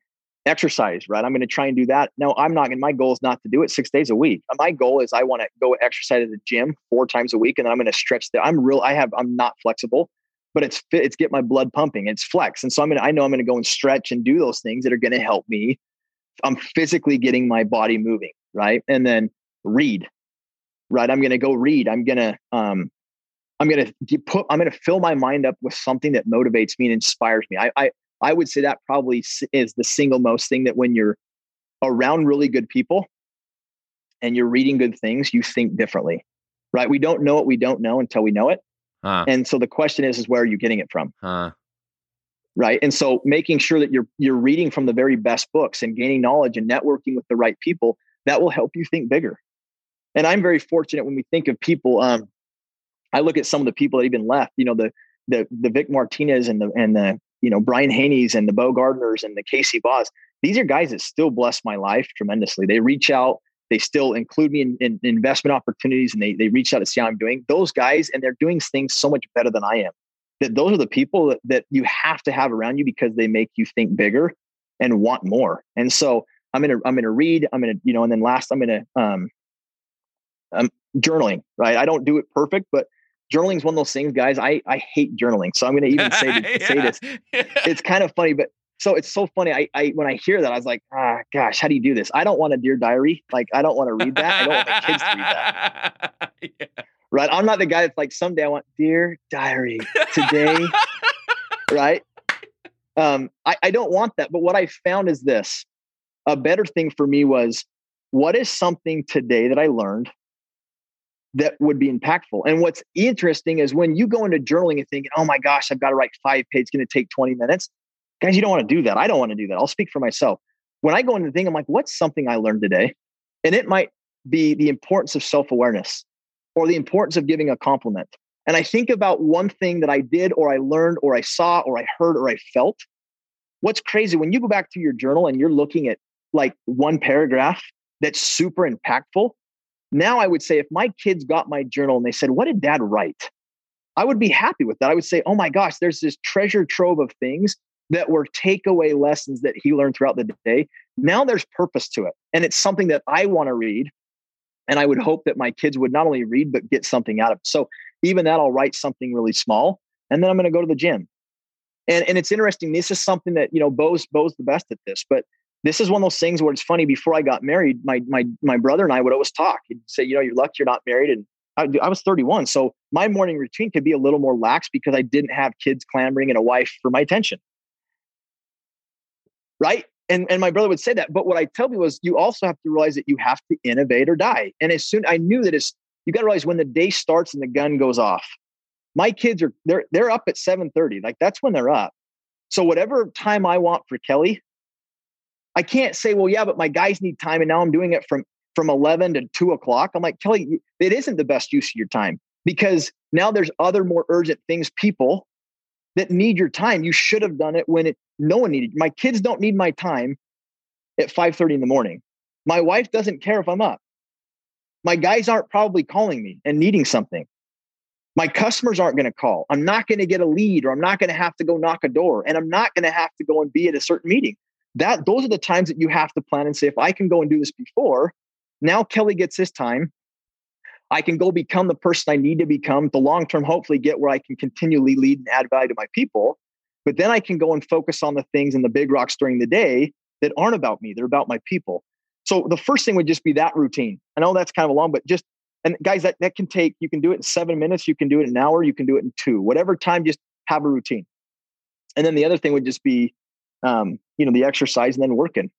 exercise, right? I'm going to try and do that. No, I'm not. And my goal is not to do it six days a week. My goal is I want to go exercise at the gym four times a week, and I'm going to stretch. The, I'm real. I have. I'm not flexible, but it's fit. It's get my blood pumping. It's flex, and so I'm to I know I'm to go and stretch and do those things that are to help me. I'm physically getting my body moving, right? And then read, right? I'm to go read. I'm to um, I'm to put. I'm to fill my mind up with something that motivates me and inspires me. I, I I would say that probably is the single most thing that when you're around really good people and you're reading good things, you think differently, right? We don't know what we don't know until we know it. Huh. And so the question is, is where are you getting it from? Huh. Right. And so making sure that you're, you're reading from the very best books and gaining knowledge and networking with the right people, that will help you think bigger. And I'm very fortunate when we think of people, um, I look at some of the people that even left, you know, the, the, the Vic Martinez and the, and the you know, Brian Haney's and the Bo Gardners and the Casey Boss, these are guys that still bless my life tremendously. They reach out, they still include me in, in, investment opportunities and they, they reach out to see how I'm doing. Those guys, and they're doing things so much better than I am. That those are the people that, that you have to have around you because they make you think bigger and want more. And so I'm gonna I'm gonna read. I'm gonna you know, and then last I'm gonna um, um journaling. Right, I don't do it perfect, but journaling is one of those things, guys. I I hate journaling, so I'm going to even say yeah. [LAUGHS] say this. It's kind of funny, but so it's so funny. I, I when I hear that, I was like, ah, gosh, how do you do this? I don't want a dear diary. Like I don't want to read that. I don't want my kids to read that. yeah. [LAUGHS] Right. I'm not the guy that's like someday I want dear diary today. [LAUGHS] right. Um, I, I don't want that. But what I found is this: a better thing for me was what is something today that I learned that would be impactful. And what's interesting is when you go into journaling and thinking, oh my gosh, I've got to write five pages, it's going to take 20 minutes. Guys, you don't want to do that. I don't want to do that. I'll speak for myself. When I go into the thing, I'm like, what's something I learned today? And it might be the importance of self awareness or the importance of giving a compliment. And I think about one thing that I did or I learned or I saw or I heard or I felt. What's crazy when you go back to your journal and you're looking at like one paragraph that's super impactful, now I would say if my kids got my journal and they said, What did dad write? I would be happy with that. I would say, Oh my gosh, there's this treasure trove of things that were takeaway lessons that he learned throughout the day. Now there's purpose to it. And it's something that I want to read. And I would hope that my kids would not only read, but get something out of it. So even that, I'll write something really small. And then I'm going to go to the gym. And, and it's interesting. This is something that, you know, Bo's, Bo's the best at this, but this is one of those things where it's funny. Before I got married, my my my brother and I would always talk. He'd say, you know, you're lucky you're not married, and I, I, was 31, so my morning routine could be a little more lax because I didn't have kids clamoring and a wife for my attention. Right. And, and my brother would say that. But what I tell me was you also have to realize that you have to innovate or die. And as soon I knew that it's you got to realize when the day starts and the gun goes off. My kids are they're they're up at 7:30. Like that's when they're up. So whatever time I want for Kelly, I can't say, well, yeah, but my guys need time, and now I'm doing it from from 11 to 2 o'clock. I'm like, Kelly, it isn't the best use of your time because now there's other more urgent things, people that need your time. You should have done it when it no one needed. My kids don't need my time at 5:30 in the morning. My wife doesn't care if I'm up. My guys aren't probably calling me and needing something. My customers aren't going to call. I'm not going to get a lead or I'm not going to have to go knock a door and I'm not going to have to go and be at a certain meeting that those are the times that you have to plan and say if i can go and do this before now kelly gets his time i can go become the person i need to become. The long term hopefully get where i can continually lead and add value to my people. But then i can go and focus on the things and the big rocks during the day that aren't about me they're about my people. So the first thing would just be that routine. I know that's kind of long but just and guys that, that can take you can do it in seven minutes you can do it in an hour you can do it in two. Whatever time just have a routine. And then the other thing would just be um, you know, the exercise and then working.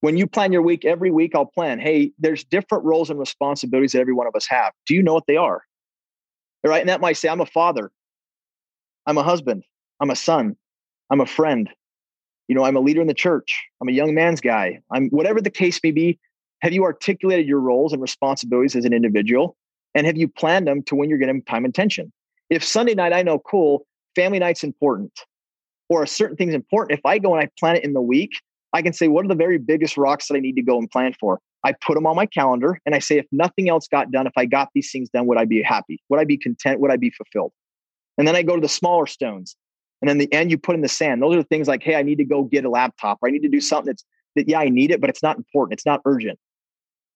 When you plan your week, every week I'll plan, hey, there's different roles and responsibilities that every one of us have. Do you know what they are? All right. And that might say, I'm a father, I'm a husband, I'm a son, I'm a friend, you know, I'm a leader in the church, I'm a young man's guy, I'm whatever the case may be. Have you articulated your roles and responsibilities as an individual? And have you planned them to when you're getting time and attention? If Sunday night, I know, cool, family night's important or a certain thing's important, if I go and I plan it in the week, I can say, what are the very biggest rocks that I need to go and plan for? I put them on my calendar and I say, if nothing else got done, if I got these things done, would I be happy? Would I be content? Would I be fulfilled? And then I go to the smaller stones. And then the end you put in the sand. Those are the things like, hey, I need to go get a laptop or I need to do something that's that, yeah, I need it, but it's not important. It's not urgent.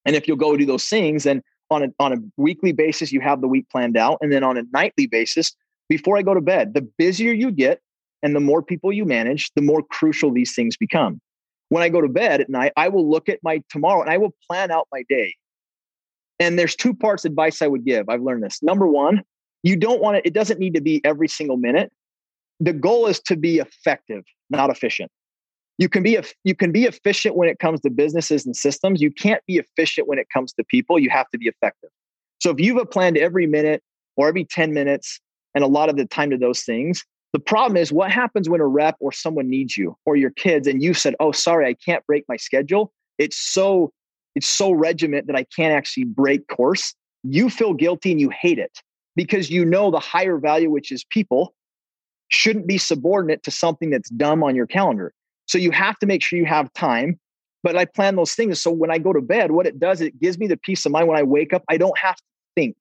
And if you'll go do those things, then on a, on a weekly basis, you have the week planned out. And then on a nightly basis, before I go to bed, the busier you get and the more people you manage, the more crucial these things become. When I go to bed at night, I will look at my tomorrow and I will plan out my day. And there's two parts advice I would give. I've learned this. Number one, you don't want it, it doesn't need to be every single minute. The goal is to be effective, not efficient. You can be you can be efficient when it comes to businesses and systems. You can't be efficient when it comes to people. You have to be effective. So if you've planned every minute or every 10 minutes and a lot of the time to those things, the problem is what happens when a rep or someone needs you or your kids and you said, "Oh, sorry, I can't break my schedule." It's so it's so regiment that I can't actually break course. You feel guilty and you hate it because you know the higher value, which is people, shouldn't be subordinate to something that's dumb on your calendar. So you have to make sure you have time. But I plan those things. So when I go to bed, what it does, it gives me the peace of mind when I wake up. I don't have to think.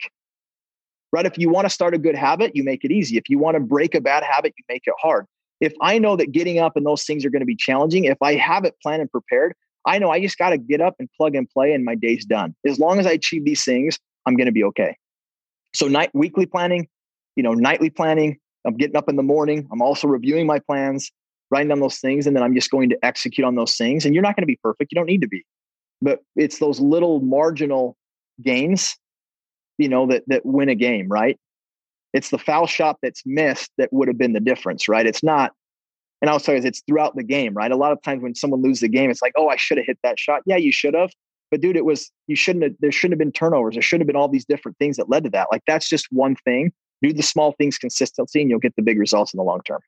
Right? If you want to start a good habit, you make it easy. If you want to break a bad habit, you make it hard. If I know that getting up and those things are going to be challenging, if I have it planned and prepared, I know I just got to get up and plug and play and my day's done. As long as I achieve these things, I'm going to be okay. So night weekly planning, you know, nightly planning, I'm getting up in the morning. I'm also reviewing my plans writing down those things, and then I'm just going to execute on those things. And you're not going to be perfect. You don't need to be. But it's those little marginal gains, you know, that that win a game, right? It's the foul shot that's missed that would have been the difference, right? It's not, and I'll tell you, it's throughout the game, right? A lot of times when someone loses the game, it's like, oh, I should have hit that shot. Yeah, you should have. But dude, it was you shouldn't have there shouldn't have been turnovers. There shouldn't have been all these different things that led to that. Like that's just one thing. Do the small things consistently and you'll get the big results in the long term.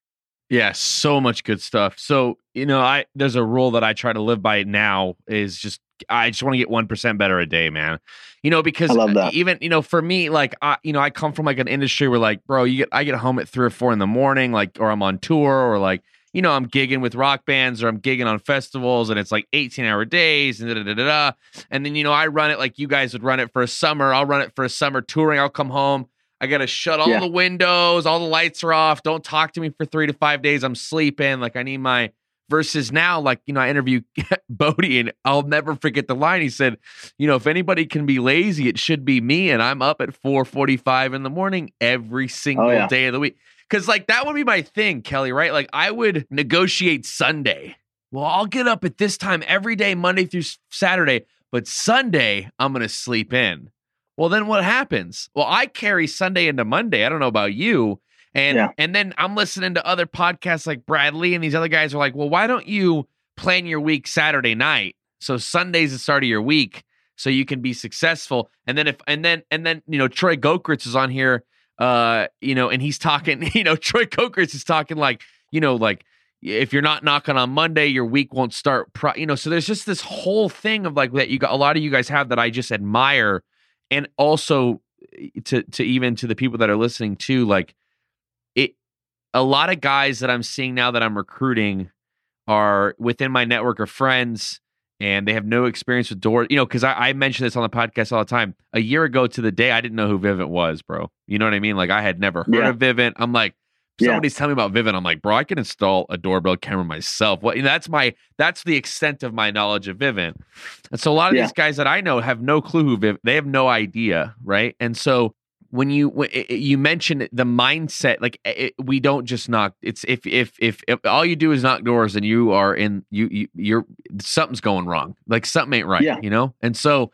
Yeah, so much good stuff. So, you know, I there's a rule that I try to live by now is just I just want to get 1% better a day, man. You know, because even, you know, for me, like, I, you know, I come from like an industry where like, bro, you get, I get home at three or four in the morning, like, or I'm on tour or like, you know, I'm gigging with rock bands or I'm gigging on festivals and it's like 18 hour days and da da da da. da. And then, you know, I run it like you guys would run it for a summer. I'll run it for a summer touring. I'll come home. I got to shut all yeah. the windows, all the lights are off. Don't talk to me for three to five days. I'm sleeping. Like I need my versus now, like, you know, I interview [LAUGHS] Bodie and I'll never forget the line. He said, you know, if anybody can be lazy, it should be me. And I'm up at 445 in the morning every oh, single oh, yeah. day of the week. Cause like that would be my thing, Kelly, right? Like I would negotiate Sunday. Well, I'll get up at this time every day, Monday through Saturday, but Sunday I'm going to sleep in. Well, then what happens? Well, I carry Sunday into Monday. I don't know about you. And yeah. and then I'm listening to other podcasts like Bradley and these other guys are like, well, why don't you plan your week Saturday night? So Sunday's the start of your week so you can be successful. And then if and then and then you know Troy Gokritz is on here, uh, you know, and he's talking, [LAUGHS] you know, Troy Gokritz is talking like, you know, like if you're not knocking on Monday, your week won't start. Pro- you know, so there's just this whole thing of like that you got a lot of you guys have that I just admire and also eh, to to even to the people that are listening too like a lot of guys that i'm seeing now that i'm recruiting are within my network of friends and they have no experience with door you know because I, I mention this on the podcast all the time a year ago to the day i didn't know who vivint was bro you know what i mean like i had never heard yeah. of vivint i'm like somebody's yeah. telling me about Vivint. I'm like, bro, I can install a doorbell camera myself. Well, that's my that's the extent of my knowledge of Vivint. And so a lot of yeah. these guys that I know have no clue who Vivint. They have no idea, right? And so when you when you mentioned the mindset, like it, we don't just knock. It's if, if if if all you do is knock doors and you are in you, you you're something's going wrong. Like something ain't right. Yeah. You know. And so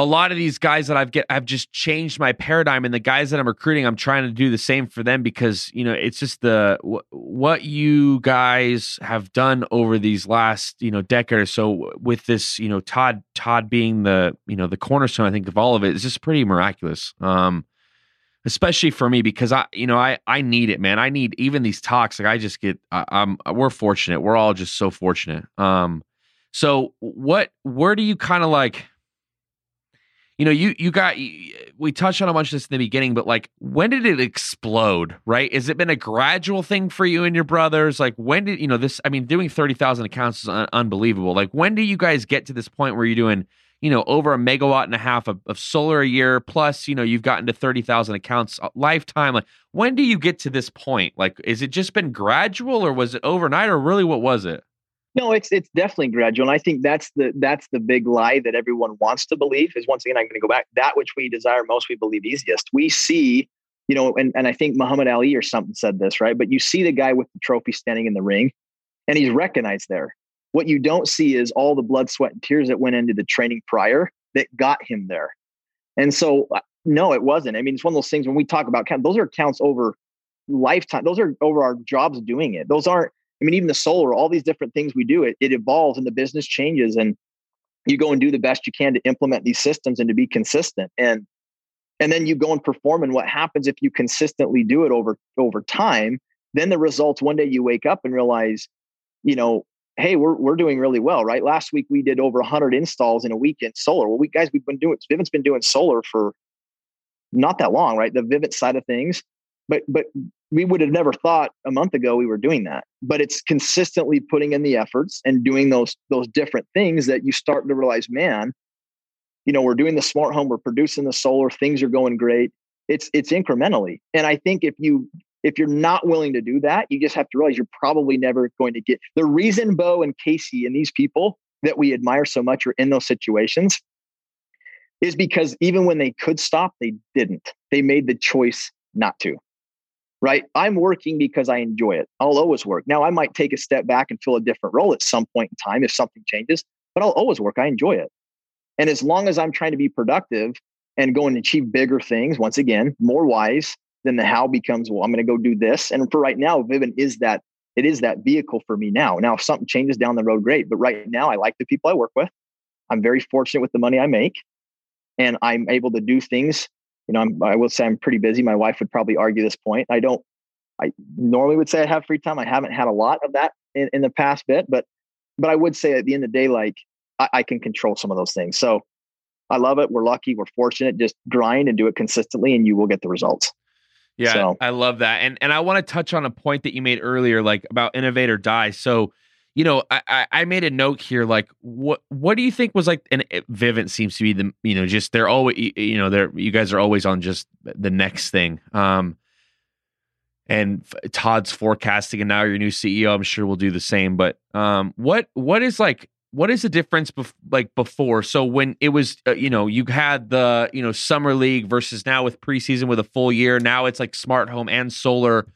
a lot of these guys that I've get I've just changed my paradigm and the guys that I'm recruiting I'm trying to do the same for them because you know it's just the what you guys have done over these last you know decade or so with this you know Todd Todd being the you know the cornerstone I think of all of it is just pretty miraculous. Um especially for me because I you know I I need it man. I need even these talks like I just get I, I'm we're fortunate. We're all just so fortunate. Um so what where do you kind of like you know, you you got we touched on a bunch of this in the beginning, but like when did it explode? Right? Has it been a gradual thing for you and your brothers? Like when did you know this? I mean, doing thirty thousand accounts is un- unbelievable. Like when do you guys get to this point where you're doing you know over a megawatt and a half of, of solar a year plus you know you've gotten to 30,000 accounts lifetime like when do you get to this point like is it just been gradual or was it overnight or really what was it no, it's it's definitely gradual, and I think that's the that's the big lie that everyone wants to believe. Is once again, I'm going to go back that which we desire most, we believe easiest. We see, you know, and and I think Muhammad Ali or something said this right, but you see the guy with the trophy standing in the ring, and he's recognized there. What you don't see is all the blood, sweat, and tears that went into the training prior that got him there. And so, uh, no, it wasn't. I mean, it's one of those things when we talk about count; those are counts over lifetime. Those are over our jobs doing it. Those aren't I mean, even the solar, all these different things we do, it, it evolves and the business changes and you go and do the best you can to implement these systems and to be consistent. And and then you go and perform. And what happens if you consistently do it over over time? Then the results one day you wake up and realize, you know, hey, we're we're doing really well, right? Last week we did over 100 installs in a week in solar. Well, we guys we've been doing Vivint's been doing solar for not that long, right? The Vivint side of things, but but we would have never thought a month ago we were doing that but it's consistently putting in the efforts and doing those those different things that you start to realize man you know we're doing the smart home we're producing the solar things are going great. It's it's incrementally. And i think if you if you're not willing to do that you just have to realize you're probably never going to get the reason bo and casey and these people that we admire so much are in those situations is because even when they could stop they didn't. They made the choice not to right? I'm working because I enjoy it. I'll always work. Now, I might take a step back and fill a different role at some point in time if something changes, but I'll always work. I enjoy it. And as long as I'm trying to be productive and go and achieve bigger things, once again, more wise, then the how becomes, well, I'm going to go do this. And for right now, Vivint is that it is that vehicle for me now. Now, if something changes down the road, great. But right now, I like the people I work with. I'm very fortunate with the money I make, and I'm able to do things you know, I'm, I will say I'm pretty busy. My wife would probably argue this point. I don't, I normally would say I have free time. I haven't had a lot of that in, in the past bit, but, but I would say at the end of the day, like I, I can control some of those things. So I love it. We're lucky. We're fortunate. Just grind and do it consistently and you will get the results. Yeah, so. I love that. And and I want to touch on a point that you made earlier, like about innovate or die. So you know, I, I made a note here. Like, what what do you think was like? And Vivint seems to be the you know just they're always you know they're you guys are always on just the next thing. Um, and Todd's forecasting, and now your new CEO, I'm sure will do the same. But um, what what is like what is the difference bef- like before? So when it was uh, you know you had the you know summer league versus now with preseason with a full year. Now it's like smart home and solar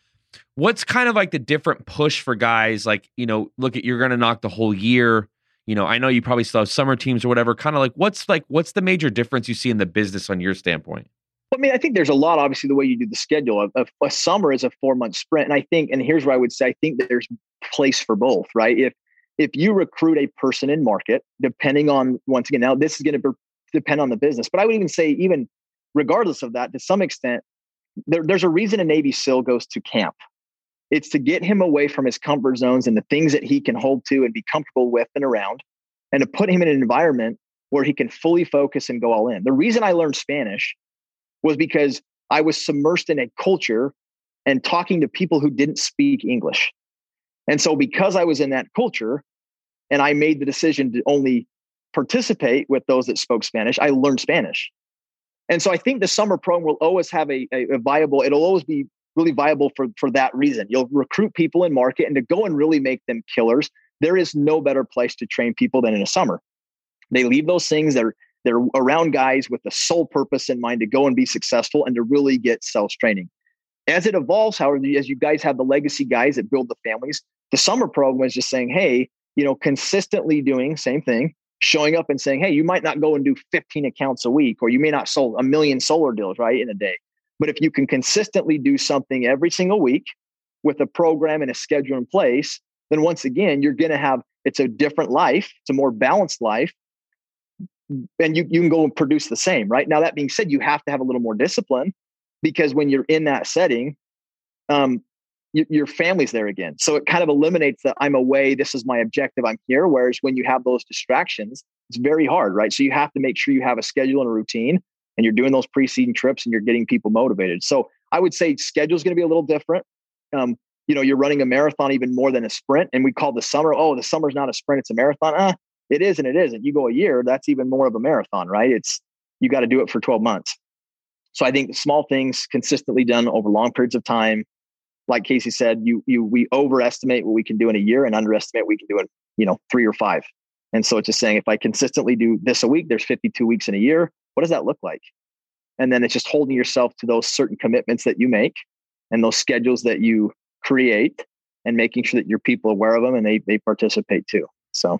what's kind of like the different push for guys like you know look at you're going to knock the whole year you know i know you probably still have summer teams or whatever kind of like what's like what's the major difference you see in the business on your standpoint I mean, I think there's a lot, obviously, the way you do the schedule. A, a, a summer is a four month sprint. And I think, and here's what I would say I think that there's place for both, right? If if you recruit a person in market, depending on, once again, now this is going to depend on the business, but I would even say, even regardless of that, to some extent, there, there's a reason a Navy SEAL goes to camp, it's to get him away from his comfort zones and the things that he can hold to and be comfortable with and around, and to put him in an environment where he can fully focus and go all in. The reason I learned Spanish was because I was submersed in a culture and talking to people who didn't speak English. And so, because I was in that culture and I made the decision to only participate with those that spoke Spanish, I learned Spanish. And so, I think the summer program will always have a, a, a viable, it'll always be really viable for for that reason. You'll recruit people in market and to go and really make them killers. There is no better place to train people than in a summer. They leave those things. They're they're around guys with the sole purpose in mind to go and be successful and to really get sales training. As it evolves, however, as you guys have the legacy guys that build the families, the summer program is just saying, hey, you know, consistently doing same thing, showing up and saying, hey, you might not go and do 15 accounts a week, or you may not sold a million solar deals, right, in a day. But if you can consistently do something every single week with a program and a schedule in place, then once again, you're going to have it's a different life, it's a more balanced life. And you, you can go and produce the same, right? Now, that being said, you have to have a little more discipline because when you're in that setting, um, your family's there again. So it kind of eliminates that I'm away, this is my objective, I'm here. Whereas when you have those distractions, It's very hard, right? So you have to make sure you have a schedule and a routine and you're doing those pre-season trips and you're getting people motivated. So I would say schedule is going to be a little different. Um, you know, you're running a marathon even more than a sprint. And we call the summer, oh, the summer's not a sprint, it's a marathon. Ah, it is and it isn't. You go a year, that's even more of a marathon, right? It's you got to do it for 12 months. So I think small things consistently done over long periods of time. Like Casey said, you you we overestimate what we can do in a year and underestimate what we can do in, you know, three or five. And so it's just saying if I consistently do this a week, there's 52 weeks in a year. What does that look like? And then it's just holding yourself to those certain commitments that you make and those schedules that you create and making sure that your people are aware of them and they they participate too. So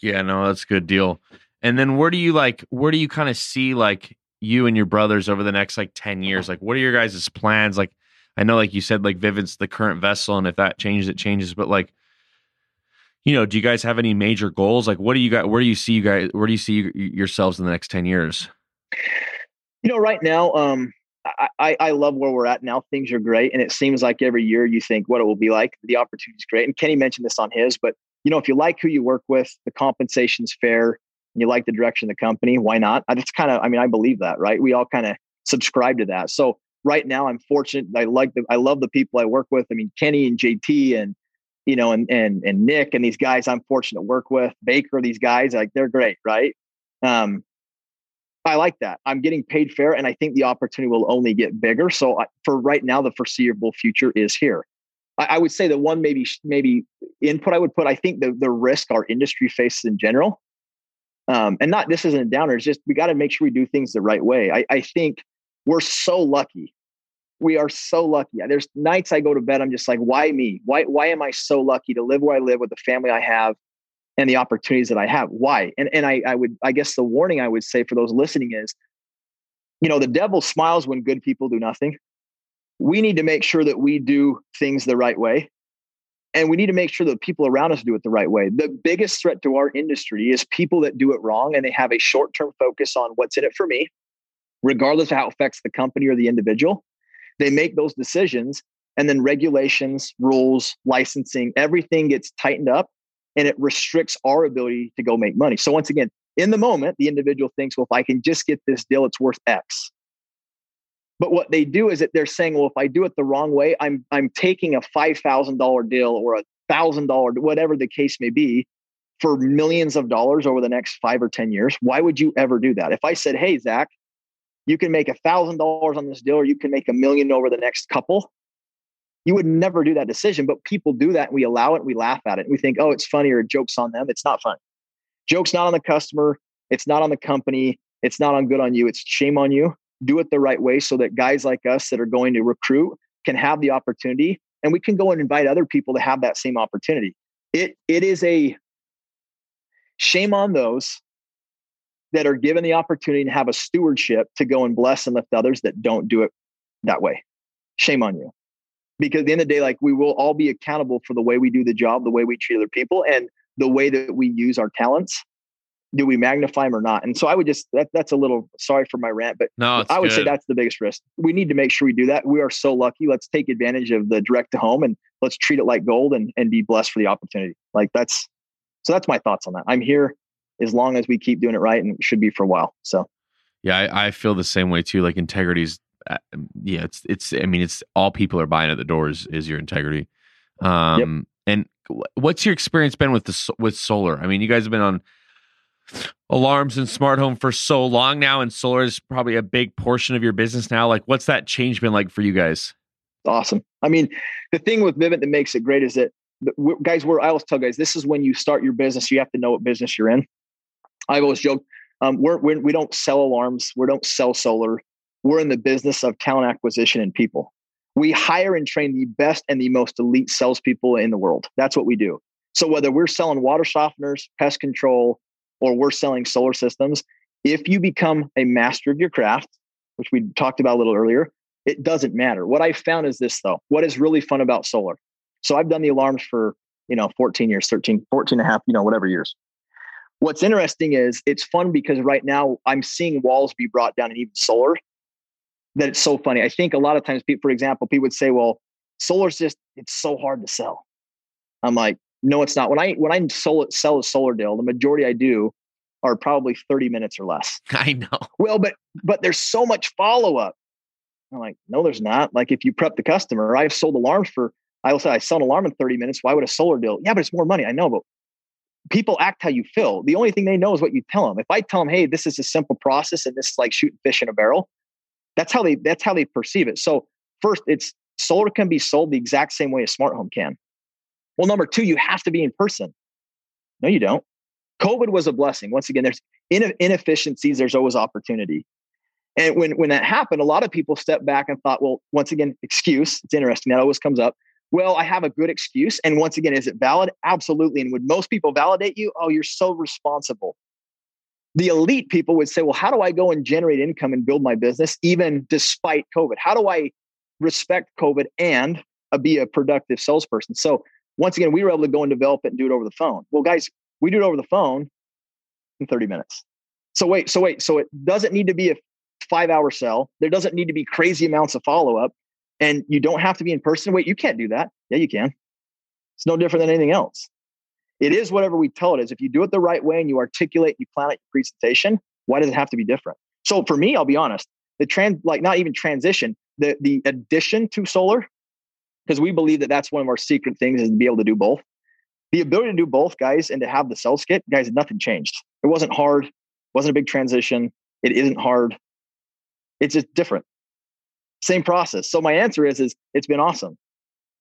yeah, no, that's a good deal. And then where do you like where do you kind of see like you and your brothers over the next like 10 years? Like what are your guys' plans? Like I know like you said like Vivint's the current vessel and if that changes it changes, but like you know, do you guys have any major goals? Like what do you got where do you see you guys where do you see yourselves in the next 10 years? You know, right now um I, I love where we're at now. Things are great. And it seems like every year you think what it will be like. The opportunity is great. And Kenny mentioned this on his, but you know, if you like who you work with, the compensation's fair, and you like the direction of the company, why not? That's kind of, I mean, I believe that, right? We all kind of subscribe to that. So right now I'm fortunate. I like the, I love the people I work with. I mean, Kenny and JT and, you know, and, and, and Nick and these guys I'm fortunate to work with, Baker, these guys, like they're great. Right. Um, I like that. I'm getting paid fair, and I think the opportunity will only get bigger. So, I, for right now, the foreseeable future is here. I, I, would say the one maybe maybe input I would put. I think the the risk our industry faces in general, um, and not this isn't a downer. It's just we got to make sure we do things the right way. I, I think we're so lucky. We are so lucky. There's nights I go to bed. I'm just like, why me? Why why am I so lucky to live where I live with the family I have? and the opportunities that I have. Why? And and I I would I guess the warning I would say for those listening is, you know, the devil smiles when good people do nothing. We need to make sure that we do things the right way. And we need to make sure that people around us do it the right way. The biggest threat to our industry is people that do it wrong and they have a short term focus on what's in it for me, regardless of how it affects the company or the individual. They make those decisions, and then regulations, rules, licensing, everything gets tightened up and it restricts our ability to go make money. So once again, in the moment, the individual thinks, well, if I can just get this deal, it's worth X. But what they do is that they're saying, well, if I do it the wrong way, I'm I'm taking a five thousand dollar deal or a thousand dollar, whatever the case may be, for millions of dollars over the next five or ten years. Why would you ever do that? If I said, hey, Zach, you can make a thousand dollars on this deal, or you can make a million over the next couple, you would never do that decision, but people do that and we allow it. And we laugh at it. And we think, oh, it's funny or joke's on them. It's not fun. Joke's not on the customer. It's not on the company. It's not on good on you. It's shame on you. Do it the right way so that guys like us that are going to recruit can have the opportunity and we can go and invite other people to have that same opportunity. It it is a shame on those that are given the opportunity to have a stewardship to go and bless and lift others that don't do it that way. Shame on you because at the end of the day, like we will all be accountable for the way we do the job, the way we treat other people, and the way that we use our talents. Do we magnify them or not? And so I would just that that's a little sorry for my rant, but no, I would good. say that's the biggest risk. We need to make sure we do that. We are so lucky. Let's take advantage of the direct to home and let's treat it like gold and and be blessed for the opportunity. Like that's so that's my thoughts on that. I'm here as long as we keep doing it right and it should be for a while. So yeah, I, I feel the same way too. Like integrity's um, yeah, it's it's. I mean, it's all people are buying at the doors is your integrity. Um, yep. and what's your experience been with the with solar? I mean, you guys have been on alarms and smart home for so long now, and solar is probably a big portion of your business now. Like, what's that change been like for you guys? Awesome. I mean, the thing with Vivint that makes it great is that guys, we're, I always tell guys, this is when you start your business, you have to know what business you're in. I've always joked, um, we're, we're, we do not sell alarms, we don't sell solar we're in the business of talent acquisition and people. We hire and train the best and the most elite salespeople in the world. That's what we do. So whether we're selling water softeners, pest control, or we're selling solar systems, if you become a master of your craft, which we talked about a little earlier, it doesn't matter. What I found is this though. What is really fun about solar? So I've done the alarms for, you know, 14 years, 13, 14 and a half, you know, whatever years. What's interesting is it's fun because right now I'm seeing walls be brought down and even solar that it's so funny. I think a lot of times, people, for example, people would say, "Well, solar's just it's so hard to sell." I'm like, no, it's not. When I when I sell, sell a solar deal, the majority I do are probably 30 minutes or less. [LAUGHS] I know. Well, but but there's so much follow up. I'm like, no, there's not. Like if you prep the customer, I've sold alarms for I will say I sell an alarm in 30 minutes. Why would a solar deal? Yeah, but it's more money. I know, but people act how you feel. The only thing they know is what you tell them. If I tell them, hey, this is a simple process and this is like shooting fish in a barrel, that's how they that's how they perceive it. So first, it's solar can be sold the exact same way a smart home can. Well, number two, you have to be in person. No, you don't. COVID was a blessing. Once again, there's inefficiencies, there's always opportunity. And when, when that happened, a lot of people stepped back and thought, well, once again, excuse. It's interesting. That always comes up. Well, I have a good excuse. And once again, is it valid? Absolutely. And would most people validate you? Oh, you're so responsible. The elite people would say, well, how do I go and generate income and build my business even despite COVID? How do I respect COVID and uh, be a productive salesperson? So once again, we were able to go and develop it and do it over the phone. Well, guys, we do it over the phone in 30 minutes. So wait, so wait, so it doesn't need to be a five hour sell. There doesn't need to be crazy amounts of follow up and you don't have to be in person. Wait, you can't do that. Yeah, you can. It's no different than anything else. It is whatever we tell it is. If you do it the right way and you articulate, you plan out your presentation, why does it have to be different? So for me, I'll be honest, the trans, like not even transition, the, the addition to solar, because we believe that that's one of our secret things is to be able to do both. The ability to do both, guys, and to have the sales kit, guys, nothing changed. It wasn't hard, wasn't a big transition. It isn't hard. It's just different. Same process. So my answer is, is it's been awesome.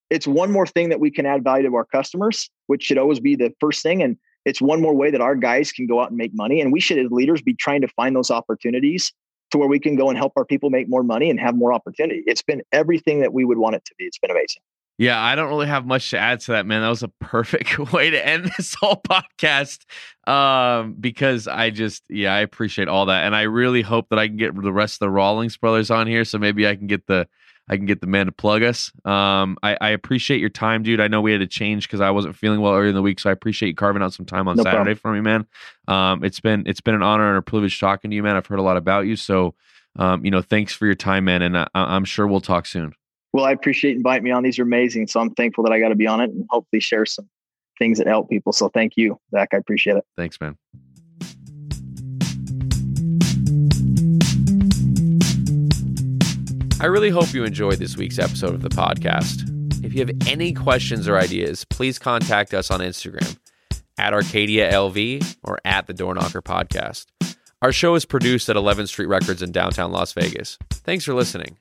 It's one more thing that we can add value to our customers, which should always be the first thing. And it's one more way that our guys can go out and make money. And we should, as leaders, be trying to find those opportunities to where we can go and help our people make more money and have more opportunity. It's been everything that we would want it to be. It's been amazing. Yeah, I don't really have much to add to that, man. That was a perfect [LAUGHS] way to end this whole podcast. Um, because I just, yeah, I appreciate all that, and I really hope that I can get the rest of the Rawlings brothers on here, so maybe I can get the, I can get the man to plug us. Um, I, I appreciate your time, dude. I know we had to change because I wasn't feeling well earlier in the week, so I appreciate you carving out some time on no Saturday problem. for me, man. Um, it's been, it's been an honor and a privilege talking to you, man. I've heard a lot about you, so, um, you know, thanks for your time, man, and I, I'm sure we'll talk soon. Well, I appreciate inviting me on. These are amazing. So I'm thankful that I got to be on it and hopefully share some things that help people. So thank you, Zach. I appreciate it. Thanks, man. I really hope you enjoyed this week's episode of the podcast. If you have any questions or ideas, please contact us on Instagram at Arcadia LV or at the Doorknocker Podcast. Our show is produced at 11th Street Records in downtown Las Vegas. Thanks for listening.